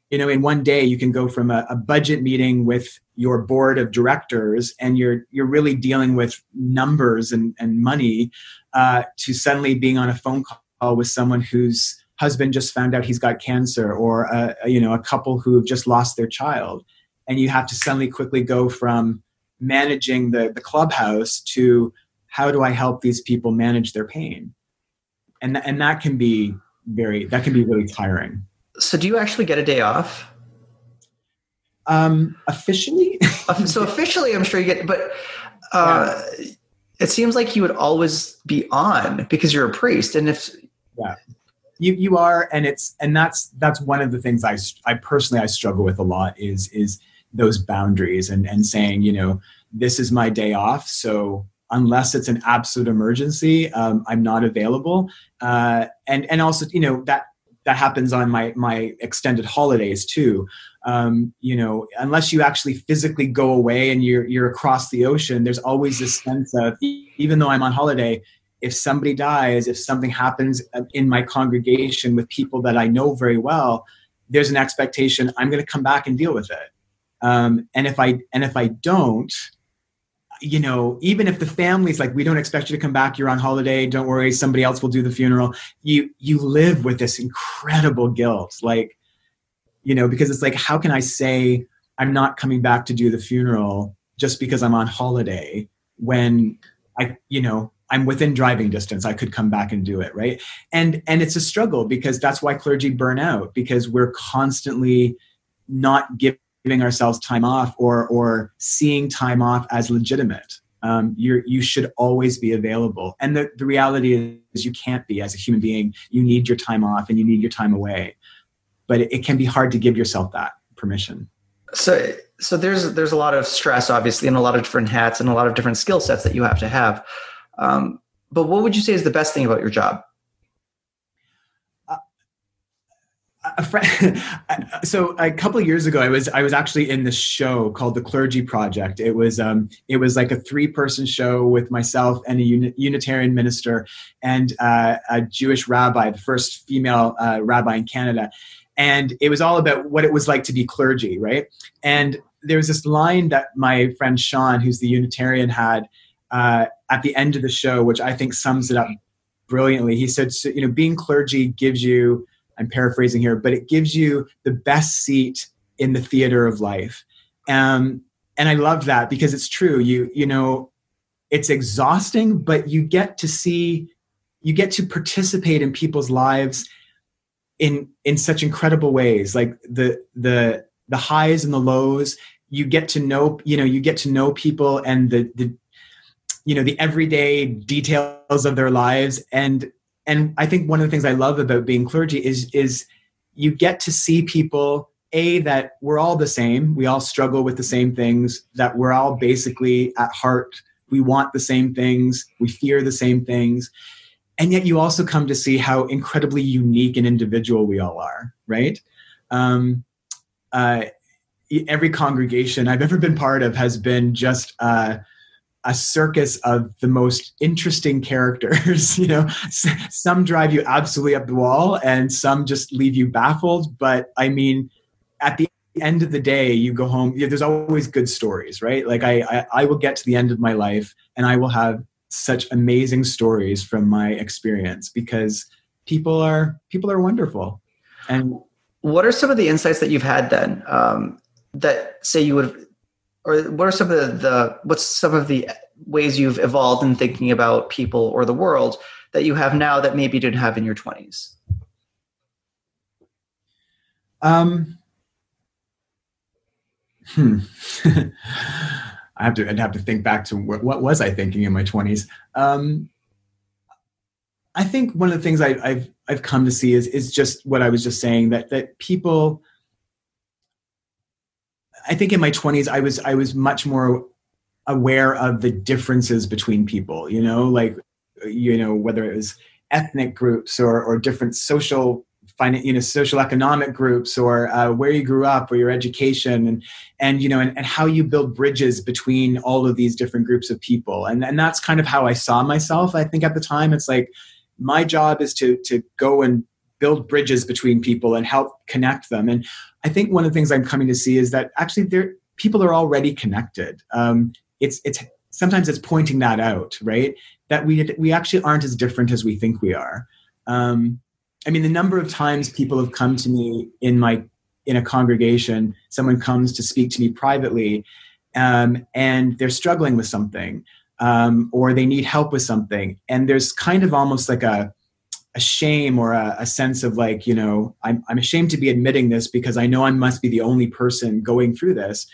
You know in one day you can go from a, a, budget meeting with your board of directors and you're you're really dealing with numbers and, and money uh, to suddenly being on a phone call with someone whose husband just found out he's got cancer or a, you know a couple who have just lost their child and you have to suddenly quickly go from managing the, the clubhouse to how do i help these people manage their pain and, and that can be very that can be really tiring so, do you actually get a day off? Um, officially, so officially, I'm sure you get, but uh, yeah. It seems like you would always be on because you're a priest, and if yeah, you you are, and it's and that's that's one of the things I I personally I struggle with a lot is is those boundaries and and saying you know this is my day off, so unless it's an absolute emergency, um, I'm not available. Uh, and and also, you know, that that happens on my my extended holidays too. Um, you know, unless you actually physically go away and you're you're across the ocean, there's always this sense of even though I'm on holiday, if somebody dies, if something happens in my congregation with people that I know very well, there's an expectation I'm going to come back and deal with it. Um, and if I and if I don't, you know, even if the family's like, we don't expect you to come back, you're on holiday, don't worry, somebody else will do the funeral. You you live with this incredible guilt, like, you know, because it's like, how can I say I'm not coming back to do the funeral just because I'm on holiday when I, you know, I'm within driving distance. I could come back and do it, right? And and it's a struggle because that's why clergy burn out because we're constantly not giving ourselves time off or or seeing time off as legitimate. Um, you you should always be available. And the, the reality is you can't be as a human being. You need your time off and you need your time away. But it, it can be hard to give yourself that permission. So so there's there's a lot of stress obviously and a lot of different hats and a lot of different skill sets that you have to have um, but what would you say is the best thing about your job? Uh, a friend, so a couple years ago, I was I was actually in this show called the Clergy Project. It was um, it was like a three person show with myself and a uni- Unitarian minister and uh, a Jewish rabbi, the first female uh, rabbi in Canada, and it was all about what it was like to be clergy, right? And there was this line that my friend Sean, who's the Unitarian, had uh, at the end of the show, which I think sums it up brilliantly. He said, so, you know, being clergy gives you, I'm paraphrasing here, but it gives you the best seat in the theater of life. Um, and I love that because it's true. You, you know, it's exhausting, but you get to see, you get to participate in people's lives in, in such incredible ways. Like the, the, the highs and the lows, you get to know, you know, you get to know people and the, the, you know the everyday details of their lives and and i think one of the things i love about being clergy is is you get to see people a that we're all the same. We all struggle with the same things that we're all basically at heart we want the same things we fear the same things. And yet you also come to see how incredibly unique and individual we all are right? Um, uh, every congregation i've ever been part of has been just uh, a circus of the most interesting characters you know? Some drive you absolutely up the wall and some just leave you baffled but i mean at the end of the day you go home there's always good stories right? Like I, I i will get to the end of my life and i will have such amazing stories from my experience because people are people are wonderful. And what are some of the insights that you've had then um, that say you would or what are some of the, the what's some of the ways you've evolved in thinking about people or the world that you have now that maybe you didn't have in your 20s um hmm. I have to i'd have to think back to what, what was i thinking in my 20s um i think one of the things I, i've i've come to see is is just what i was just saying that that people I think in my 20s I was I was much more aware of the differences between people, you know, like you know whether it was ethnic groups or or different social you know social economic groups or uh, where you grew up or your education and and you know and, and how you build bridges between all of these different groups of people. And and that's kind of how I saw myself I think at the time. It's like my job is to to go and build bridges between people and help connect them. And I think one of the things I'm coming to see is that actually there people are already connected. Um, it's it's sometimes it's pointing that out, right? That we we actually aren't as different as we think we are. Um, I mean, the number of times people have come to me in my in a congregation, someone comes to speak to me privately, um, and they're struggling with something, um, or they need help with something, and there's kind of almost like a a shame or a, a, sense of like you know I'm, I'm ashamed to be admitting this because i know i must be the only person going through this.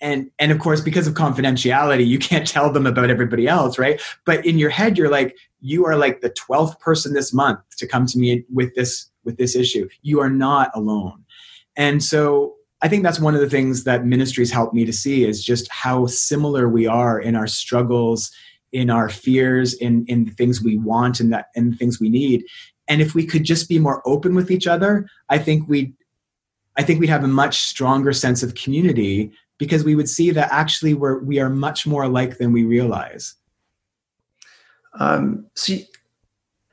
And and of course because of confidentiality you can't tell them about everybody else right? But in your head you're like you are like the 12th person this month to come to me with this with this issue. You are not alone. And so i think that's one of the things that ministries help me to see is just how similar we are in our struggles in our fears, in in the things we want and that and the things we need. And if we could just be more open with each other, I think we'd I think we'd have a much stronger sense of community because we would see that actually we're we are much more alike than we realize. Um, so,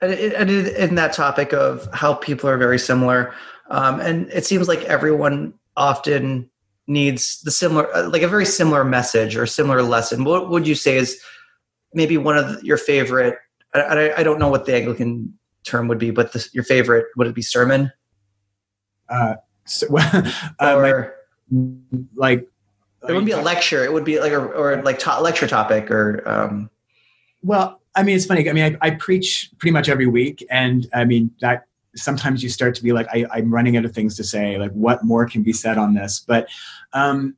and in that topic of how people are very similar, um, and it seems like everyone often needs the similar, uh, like a very similar message or similar lesson, what would you say is maybe one of your favorite? I, I, I don't know what the Anglican term would be, but your favorite would it be sermon? Uh, so, uh, or my, like it wouldn't be a lecture. It would be like a or like lecture topic or. Um, well, I mean, it's funny. I mean, I, I, preach pretty much every week, and I mean that sometimes you start to be like, I, am running out of things to say. Like, what more can be said on this? But, um,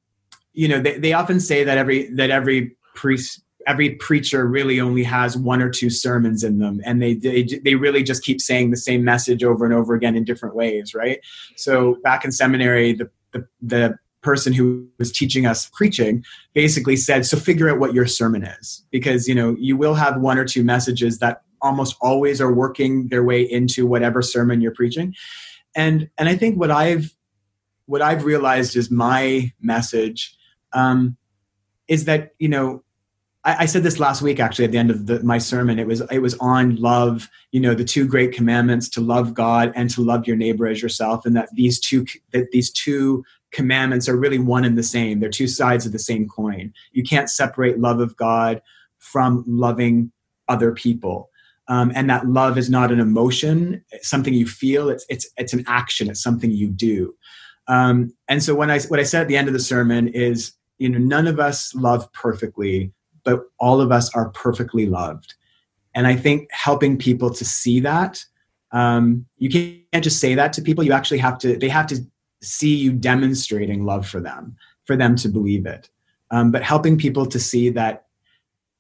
you know, they, they often say that every that every priest every preacher really only has one or two sermons in them and they, they they really just keep saying the same message over and over again in different ways right? So back in seminary the the, the person who was teaching us preaching basically said so figure out what your sermon is because you know you will have one or two messages that almost always are working their way into whatever sermon you're preaching. And and i think what i've what i've realized is my message um, is that you know I, I, said this last week actually at the end of the, my sermon. It was it was on love you know the two great commandments to love god and to love your neighbor as yourself and that these two that these two commandments are really one and the same. They're two sides of the same coin. You can't separate love of god from loving other people. Um, and that love is not an emotion it's something you feel it's it's it's an action it's something you do. Um, and so when i what i said at the end of the sermon is you know none of us love perfectly but all of us are perfectly loved. And I think helping people to see that, um, you can't just say that to people. You actually have to, they have to see you demonstrating love for them, for them to believe it. Um, but helping people to see that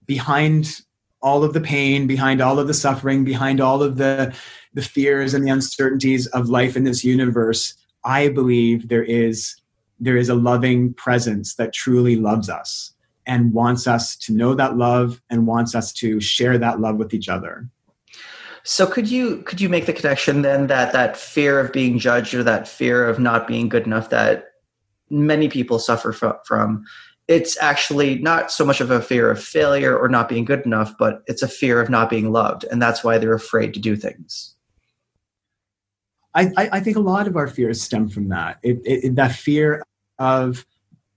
behind all of the pain, behind all of the suffering, behind all of the, the fears and the uncertainties of life in this universe, I believe there is there is a loving presence that truly loves us and wants us to know that love and wants us to share that love with each other. So could you could you make the connection then that that fear of being judged or that fear of not being good enough that many people suffer from it's actually not so much of a fear of failure or not being good enough but it's a fear of not being loved and that's why they're afraid to do things I, I, think a lot of our fears stem from that. It, it, that fear of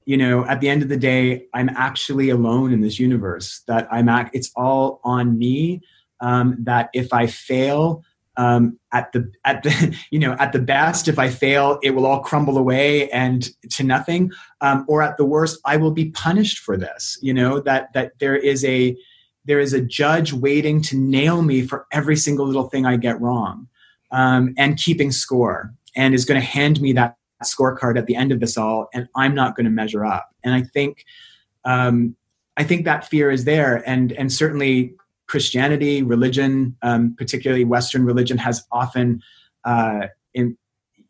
you know at the end of the day i'm actually alone in this universe that i'm at it's all on me um, that if i fail um, at the at the you know at the best if i fail it will all crumble away and to nothing. Um, or at the worst i will be punished for this you know that that there is a there is a judge waiting to nail me for every single little thing i get wrong um, and keeping score and is going to hand me that scorecard at the end of this all and i'm not going to measure up. And i think um, i think that fear is there and and certainly christianity religion um, particularly western religion has often uh, in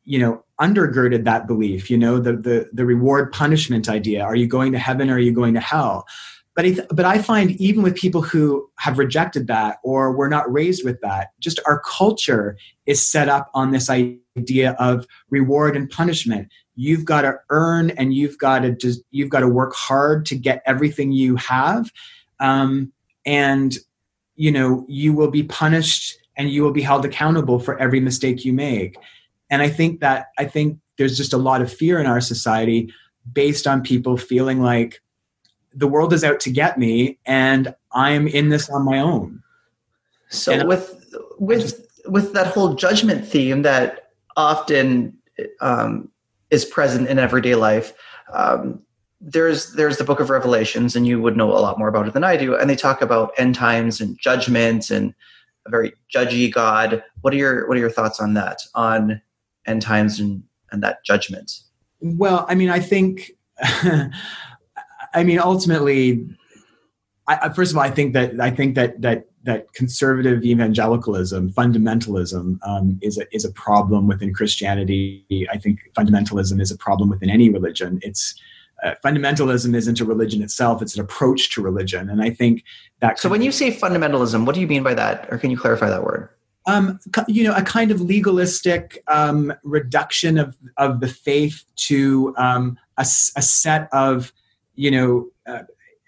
you know undergirded that belief you know the the the reward punishment idea. Are you going to heaven or are you going to hell but I, but I find even with people who have rejected that or were not raised with that, just our culture is set up on this idea of reward and punishment. You've got to earn and you've got to just you've got to work hard to get everything you have, um, and you know you will be punished and you will be held accountable for every mistake you make. And I think that I think there's just a lot of fear in our society based on people feeling like the world is out to get me and i'm in this on my own. So and with with just, with that whole judgment theme that often um, is present in everyday life um, there's there's the book of revelations and you would know a lot more about it than i do and they talk about end times and judgment and a very judgy god. What are your what are your thoughts on that on end times and and that judgment? Well i mean i think I mean, ultimately, I, first of all, I think that I think that that that conservative evangelicalism, fundamentalism, um, is a is a problem within Christianity. I think fundamentalism is a problem within any religion. It's uh, fundamentalism isn't a religion itself; it's an approach to religion, and I think that. So, when you say fundamentalism, what do you mean by that, or can you clarify that word? Um, you know, a kind of legalistic um, reduction of of the faith to um, a, a set of you know uh,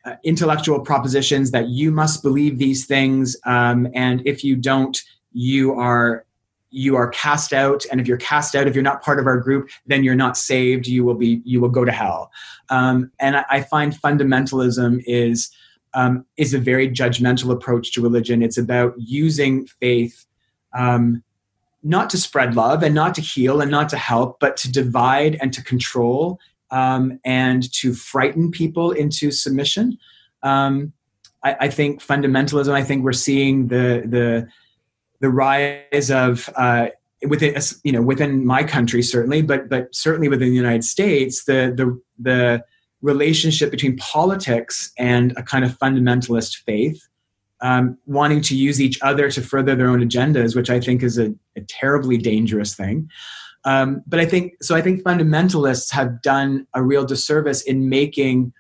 uh, intellectual propositions that you must believe these things um, and if you don't you are you are cast out and if you're cast out if you're not part of our group then you're not saved you will be you will go to hell. Um, and I, I, find fundamentalism is um, is a very judgmental approach to religion. It's about using faith um, not to spread love and not to heal and not to help but to divide and to control um, and to frighten people into submission um, I, I think fundamentalism i think we're seeing the the the rise of uh, within you know within my country certainly, but but certainly within the United States, the the the relationship between politics and a kind of fundamentalist faith, um, wanting to use each other to further their own agendas, which I think is a, a terribly dangerous thing. Um, but I think so. I think fundamentalists have done a real disservice in making.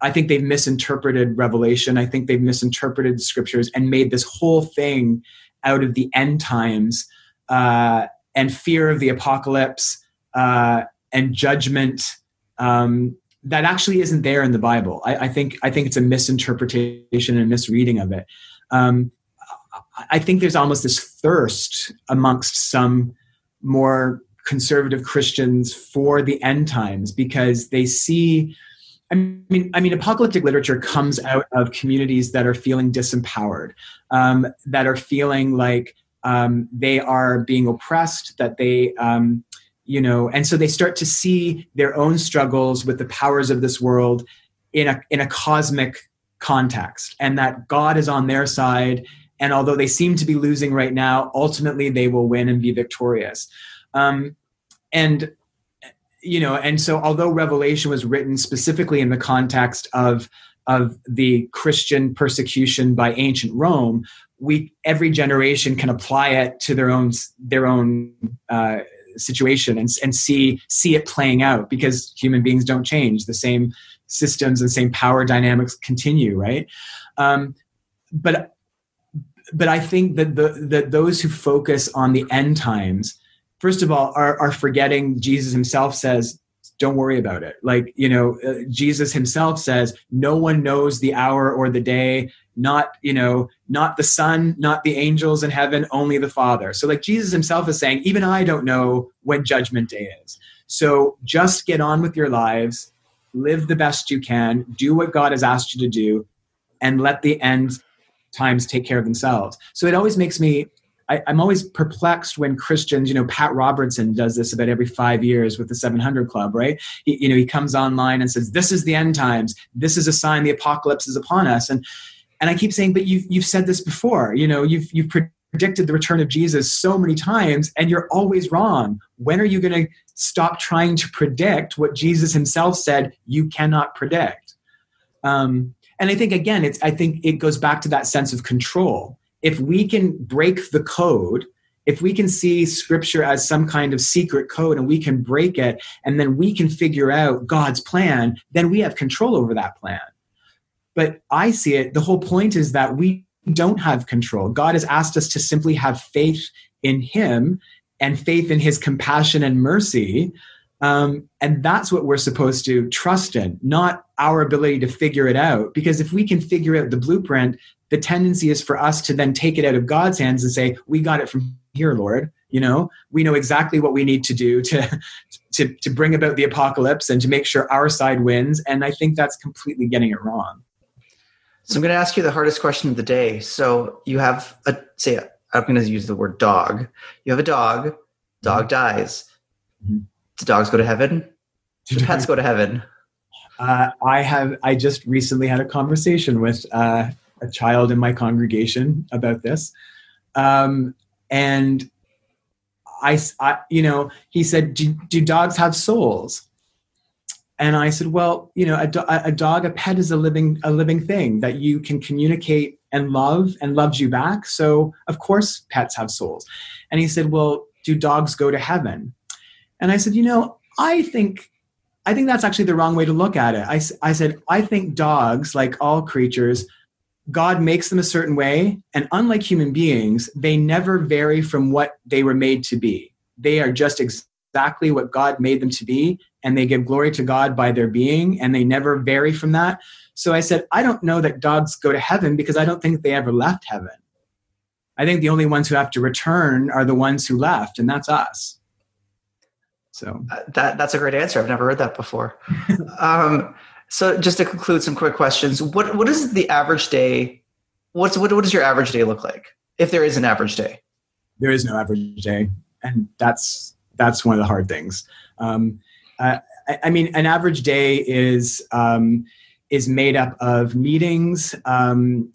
I think they've misinterpreted Revelation. I think they've misinterpreted the scriptures and made this whole thing out of the end times uh, and fear of the apocalypse uh, and judgment um, that actually isn't there in the Bible. I, I, think I think it's a misinterpretation and misreading of it. Um, I think there's almost this thirst amongst some more conservative Christians for the end times because they see I mean, I mean, apocalyptic literature comes out of communities that are feeling disempowered, um, that are feeling like um, they are being oppressed, that they, um, you know, and so they start to see their own struggles with the powers of this world in a in a cosmic context, and that God is on their side. And although they seem to be losing right now, ultimately they will win and be victorious. Um, and you know and so although revelation was written specifically in the context of of the christian persecution by ancient rome we every generation can apply it to their own their own uh, situation and, and see see it playing out because human beings don't change. The same systems and same power dynamics continue right? Um, but but i think that the that those who focus on the end times first of all, are, are forgetting Jesus himself says, don't worry about it. Like, you know, uh, Jesus himself says, no one knows the hour or the day, not, you know, not the son, not the angels in heaven, only the father. So like Jesus himself is saying, even I don't know when judgment day is. So just get on with your lives, live the best you can, do what God has asked you to do, and let the end times take care of themselves. So it always makes me I, am always perplexed when Christians, you know, Pat Robertson does this about every five years with the 700 Club, right? He, you know, he comes online and says, "This is the end times. This is a sign the apocalypse is upon us." And and I keep saying, "But you've you've said this before. You know, you've you've predicted the return of Jesus so many times, and you're always wrong. When are you going to stop trying to predict what Jesus Himself said you cannot predict?" Um, and I think again, it's I think it goes back to that sense of control if we can break the code, if we can see scripture as some kind of secret code and we can break it and then we can figure out God's plan, then we have control over that plan. But I see it, the whole point is that we don't have control. God has asked us to simply have faith in Him and faith in His compassion and mercy. Um, and that's what we're supposed to trust in, not our ability to figure it out. Because if we can figure out the blueprint, the tendency is for us to then take it out of God's hands and say, "We got it from here, Lord." You know, we know exactly what we need to do to to to bring about the apocalypse and to make sure our side wins. And I think that's completely getting it wrong. So I'm going to ask you the hardest question of the day. So you have a say I'm going to use the word dog. You have a dog. Dog mm-hmm. dies. Mm-hmm. Do dogs go to heaven? Do pets go to heaven? Uh, I have. I just recently had a conversation with uh, a child in my congregation about this. Um, and I, I, you know, he said, do, do dogs have souls? And I said, well, you know, a, a dog, a pet is a living, a living thing that you can communicate and love and loves you back. So of course pets have souls. And he said, well, do dogs go to heaven? And I said, you know, I think I think that's actually the wrong way to look at it. I, I said, I think dogs, like all creatures, God makes them a certain way, and unlike human beings, they never vary from what they were made to be. They are just exactly what God made them to be, and they give glory to God by their being, and they never vary from that. So I said, I don't know that dogs go to heaven because I don't think they ever left heaven. I think the only ones who have to return are the ones who left, and that's us. So uh, that that's a great answer. I've never heard that before. um, so just to conclude, some quick questions. What what is the average day? What's what, what does your average day look like? If there is an average day, there is no average day, and that's that's one of the hard things. Um, uh, I, I, mean, an average day is um, is made up of meetings, um,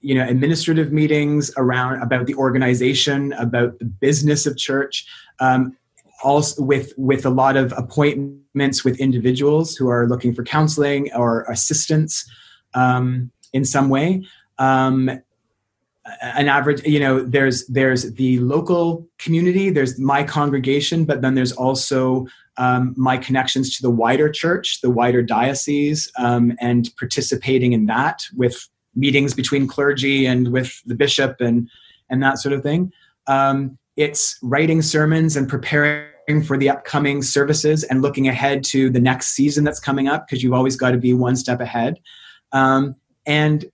you know, administrative meetings around about the organization, about the business of church, um, also with with a lot of appointments with individuals who are looking for counseling or assistance um, in some way. Um, an average, you know, there's there's the local community, there's my congregation, but then there's also um, my connections to the wider church, the wider diocese, um, and participating in that with meetings between clergy and with the bishop and and that sort of thing. Um, it's writing sermons and preparing for the upcoming services and looking ahead to the next season that's coming up because you've always got to be one step ahead. Um, and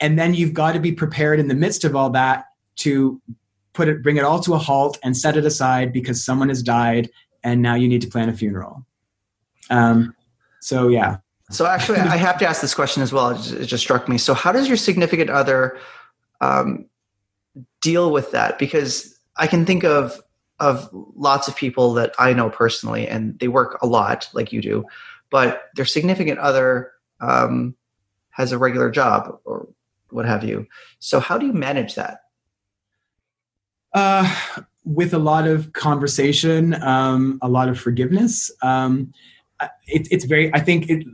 and then you've got to be prepared in the midst of all that to put it bring it all to a halt and set it aside because someone has died and now you need to plan a funeral. Um, so yeah. So actually, I have to ask this question as well. It just, it just struck me. So how does your significant other um, deal with that? Because I can think of of lots of people that I know personally, and they work a lot, like you do, but their significant other um, has a regular job or what have you. So how do you manage that? Uh, with a lot of conversation, um, a lot of forgiveness. Um, it, it's very, I think it,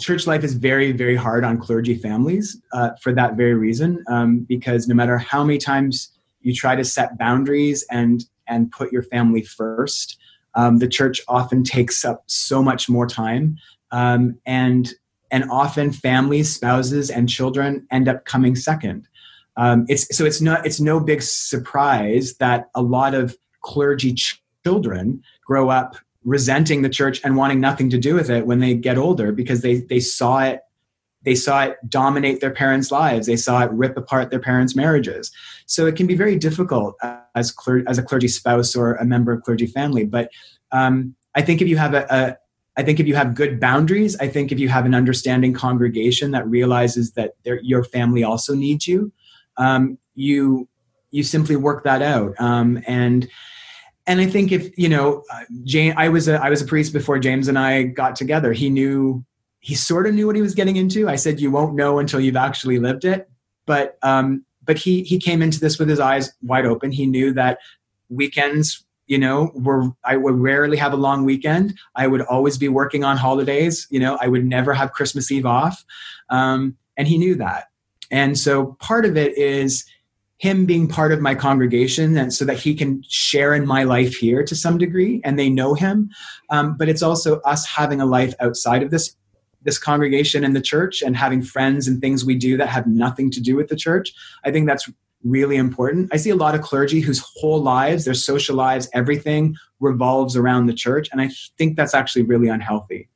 church life is very, very hard on clergy families uh, for that very reason, um, because no matter how many times you try to set boundaries and, and put your family first, um, the church often takes up so much more time. Um, and, and often families, spouses, and children end up coming second. Um, it's so it's not it's no big surprise that a lot of clergy ch- children grow up resenting the church and wanting nothing to do with it when they get older because they they saw it they saw it dominate their parents' lives. They saw it rip apart their parents' marriages. So it can be very difficult as cler- as a clergy spouse or a member of clergy family. But um, I think if you have a, a I think if you have good boundaries, I think if you have an understanding congregation that realizes that your family also needs you, um, you you simply work that out. Um, and and I think if you know, uh, Jane, I was a I was a priest before James and I got together. He knew he sort of knew what he was getting into. I said you won't know until you've actually lived it, but um, but he he came into this with his eyes wide open. He knew that weekends you know were i would rarely have a long weekend. I would always be working on holidays you know i would never have christmas eve off. Um, and he knew that. And so part of it is him being part of my congregation and so that he can share in my life here to some degree and they know him. Um, but it's also us having a life outside of this this congregation and the church and having friends and things we do that have nothing to do with the church i think that's really important i see a lot of clergy whose whole lives their social lives everything revolves around the church and i think that's actually really unhealthy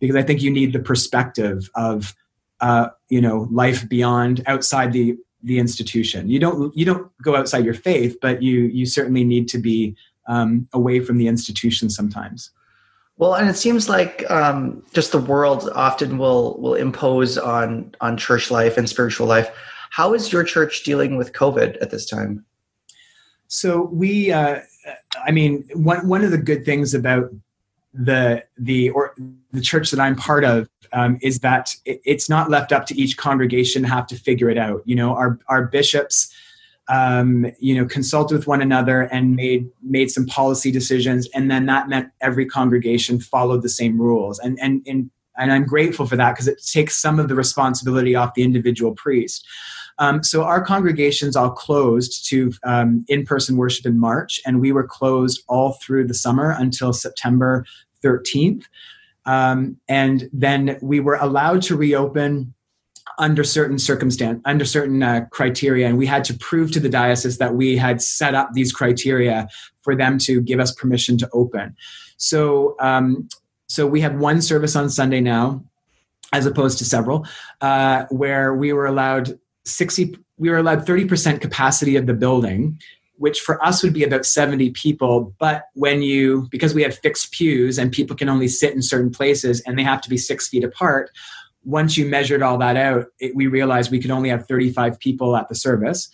because i think you need the perspective of uh, you know life beyond outside the the institution. You don't you don't go outside your faith, but you you certainly need to be um, away from the institution sometimes. Well, and it seems like um, just the world often will will impose on on church life and spiritual life. How is your church dealing with COVID at this time? So we, uh, I mean, one one of the good things about the the or the church that I'm part of um, is that it, it's not left up to each congregation have to figure it out. You know, our our bishops, um, you know, consulted with one another and made made some policy decisions, and then that meant every congregation followed the same rules. And and and and I'm grateful for that because it takes some of the responsibility off the individual priest. Um, so our congregations all closed to um, in-person worship in March, and we were closed all through the summer until September 13th. Um, and then we were allowed to reopen under certain circumstance under certain uh, criteria and we had to prove to the diocese that we had set up these criteria for them to give us permission to open. So um, so we have one service on sunday now as opposed to several uh, where we were allowed 60 we were allowed 30% capacity of the building which for us would be about 70 people but when you because we have fixed pews and people can only sit in certain places and they have to be six feet apart once you measured all that out it, we realized we could only have 35 people at the service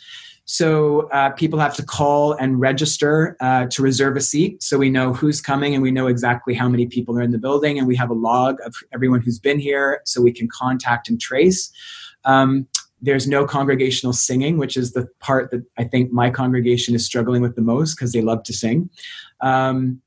so uh, people have to call and register uh, to reserve a seat so we know who's coming and we know exactly how many people are in the building and we have a log of everyone who's been here so we can contact and trace um, there's no congregational singing, which is the part that I think my congregation is struggling with the most because they love to sing. Um,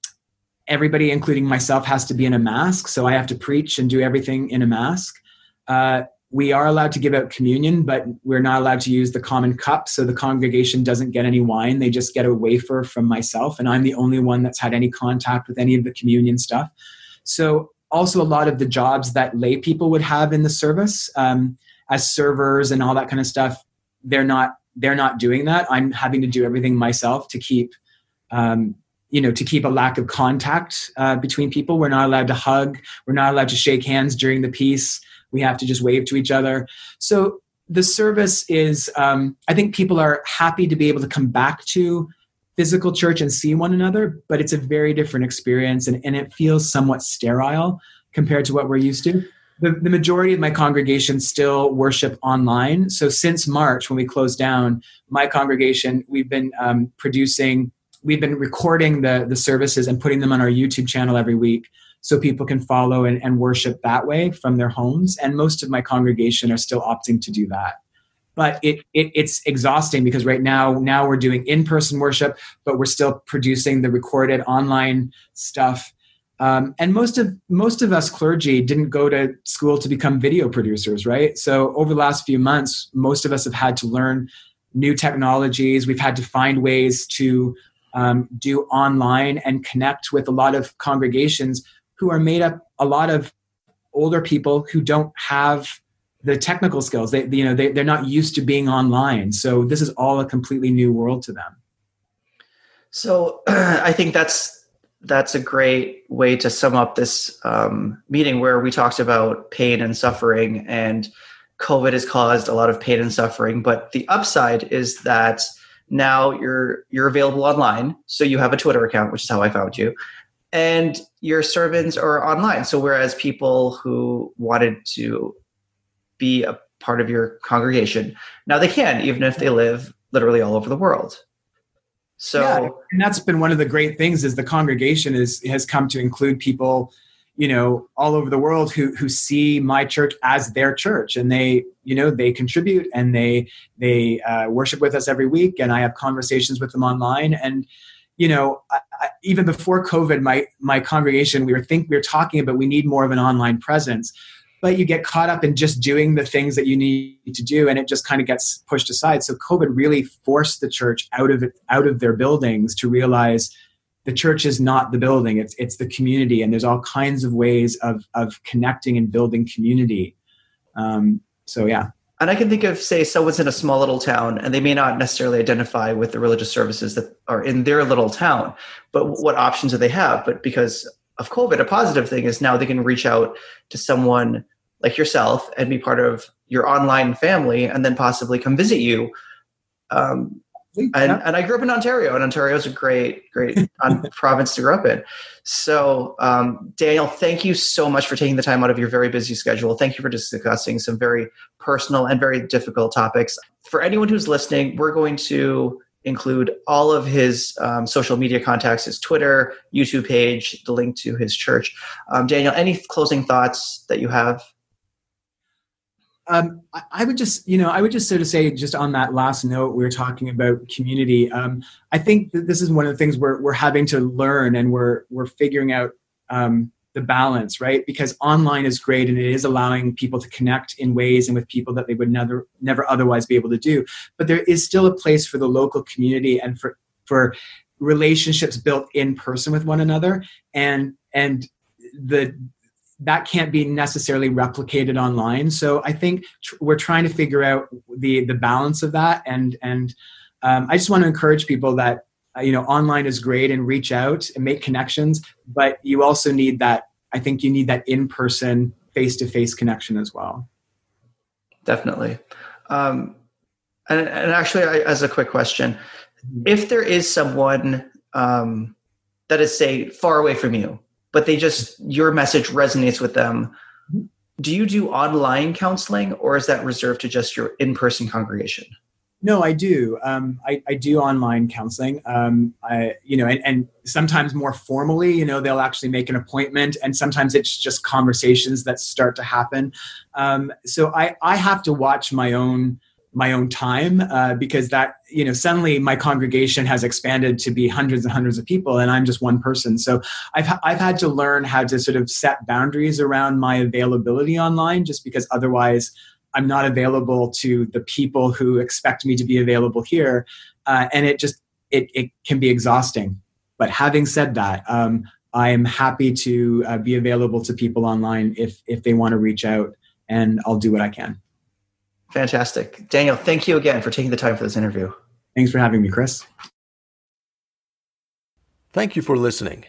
everybody, including myself, has to be in a mask, so I have to preach and do everything in a mask. Uh, we are allowed to give out communion, but we're not allowed to use the common cup, so the congregation doesn't get any wine. They just get a wafer from myself, and I'm the only one that's had any contact with any of the communion stuff. So, also a lot of the jobs that lay people would have in the service. Um, as servers and all that kind of stuff they're not they're not doing that i'm having to do everything myself to keep um, you know to keep a lack of contact uh, between people we're not allowed to hug we're not allowed to shake hands during the peace we have to just wave to each other. So the service is um, i think people are happy to be able to come back to physical church and see one another but it's a very different experience and, and it feels somewhat sterile compared to what we're used to. The, the majority of my congregation still worship online. So since March, when we closed down, my congregation, we've been um, producing, we've been recording the, the services and putting them on our YouTube channel every week so people can follow and, and worship that way from their homes. And most of my congregation are still opting to do that but it, it, it's exhausting because right now now we're doing in-person worship but we're still producing the recorded online stuff um, and most of most of us clergy didn't go to school to become video producers, right? So over the last few months, most of us have had to learn new technologies. We've had to find ways to um, do online and connect with a lot of congregations who are made up a lot of older people who don't have the technical skills. They you know they, they're not used to being online. So this is all a completely new world to them. So I think that's that's a great way to sum up this um, meeting where we talked about pain and suffering and covid has caused a lot of pain and suffering but the upside is that now you're you're available online so you have a twitter account which is how i found you and your servants are online. So whereas people who wanted to be a part of your congregation now they can even if they live literally all over the world. So yeah, and that's been one of the great things is the congregation is has come to include people, you know, all over the world who who see my church as their church, and they you know they contribute and they they uh, worship with us every week, and I have conversations with them online. And. You know, even before COVID, my my congregation, we were think we were talking about we need more of an online presence but you get caught up in just doing the things that you need to do and it just kind of gets pushed aside. So covid really forced the church out of out of their buildings to realize the church is not the building it's it's the community and there's all kinds of ways of of connecting and building community. Um, so yeah and I can think of, say, someone's in a small little town and they may not necessarily identify with the religious services that are in their little town, but what options do they have? But because of COVID, a positive thing is now they can reach out to someone like yourself and be part of your online family and then possibly come visit you. Um, and, yeah. and I grew up in Ontario, and Ontario is a great, great province to grow up in. So, um, Daniel, thank you so much for taking the time out of your very busy schedule. Thank you for discussing some very personal and very difficult topics. For anyone who's listening, we're going to include all of his um, social media contacts, his Twitter, YouTube page, the link to his church. Um, Daniel, any closing thoughts that you have? Um, I, would just, you know, I would just sort of say, just on that last note, we were talking about community. Um, I think that this is one of the things we're we're having to learn, and we're we're figuring out um, the balance, right? Because online is great, and it is allowing people to connect in ways and with people that they would never never otherwise be able to do. But there is still a place for the local community and for for relationships built in person with one another, and and the that can't be necessarily replicated online. So I think tr- we're trying to figure out the the balance of that, and and um, I just want to encourage people that uh, you know online is great and reach out and make connections, but you also need that. I think you need that in person, face to face connection as well. Definitely. Um, And, and actually, I, as a quick question, if there is someone um, that is, say, far away from you, but they just, your message resonates with them, mm-hmm. do you do online counseling or is that reserved to just your in person congregation? No, I do. Um, I, I, do online counseling. Um, I, you know, and, and, sometimes more formally, you know, they'll actually make an appointment, and sometimes it's just conversations that start to happen. Um, so I, I have to watch my own my own time uh, because that you know suddenly my congregation has expanded to be hundreds and hundreds of people and i'm just one person so i've i've had to learn how to sort of set boundaries around my availability online just because otherwise I'm not available to the people who expect me to be available here, uh, and it just it it can be exhausting. But having said that, um, I am happy to uh, be available to people online if if they want to reach out, and I'll do what I can. Fantastic, Daniel. Thank you again for taking the time for this interview. Thanks for having me, Kris. Thank you for listening.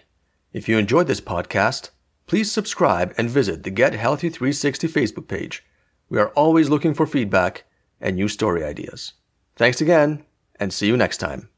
If you enjoyed this podcast, please subscribe and visit the Get Healthy 360 Facebook page we are always looking for feedback and new story ideas. Thanks again, and see you next time.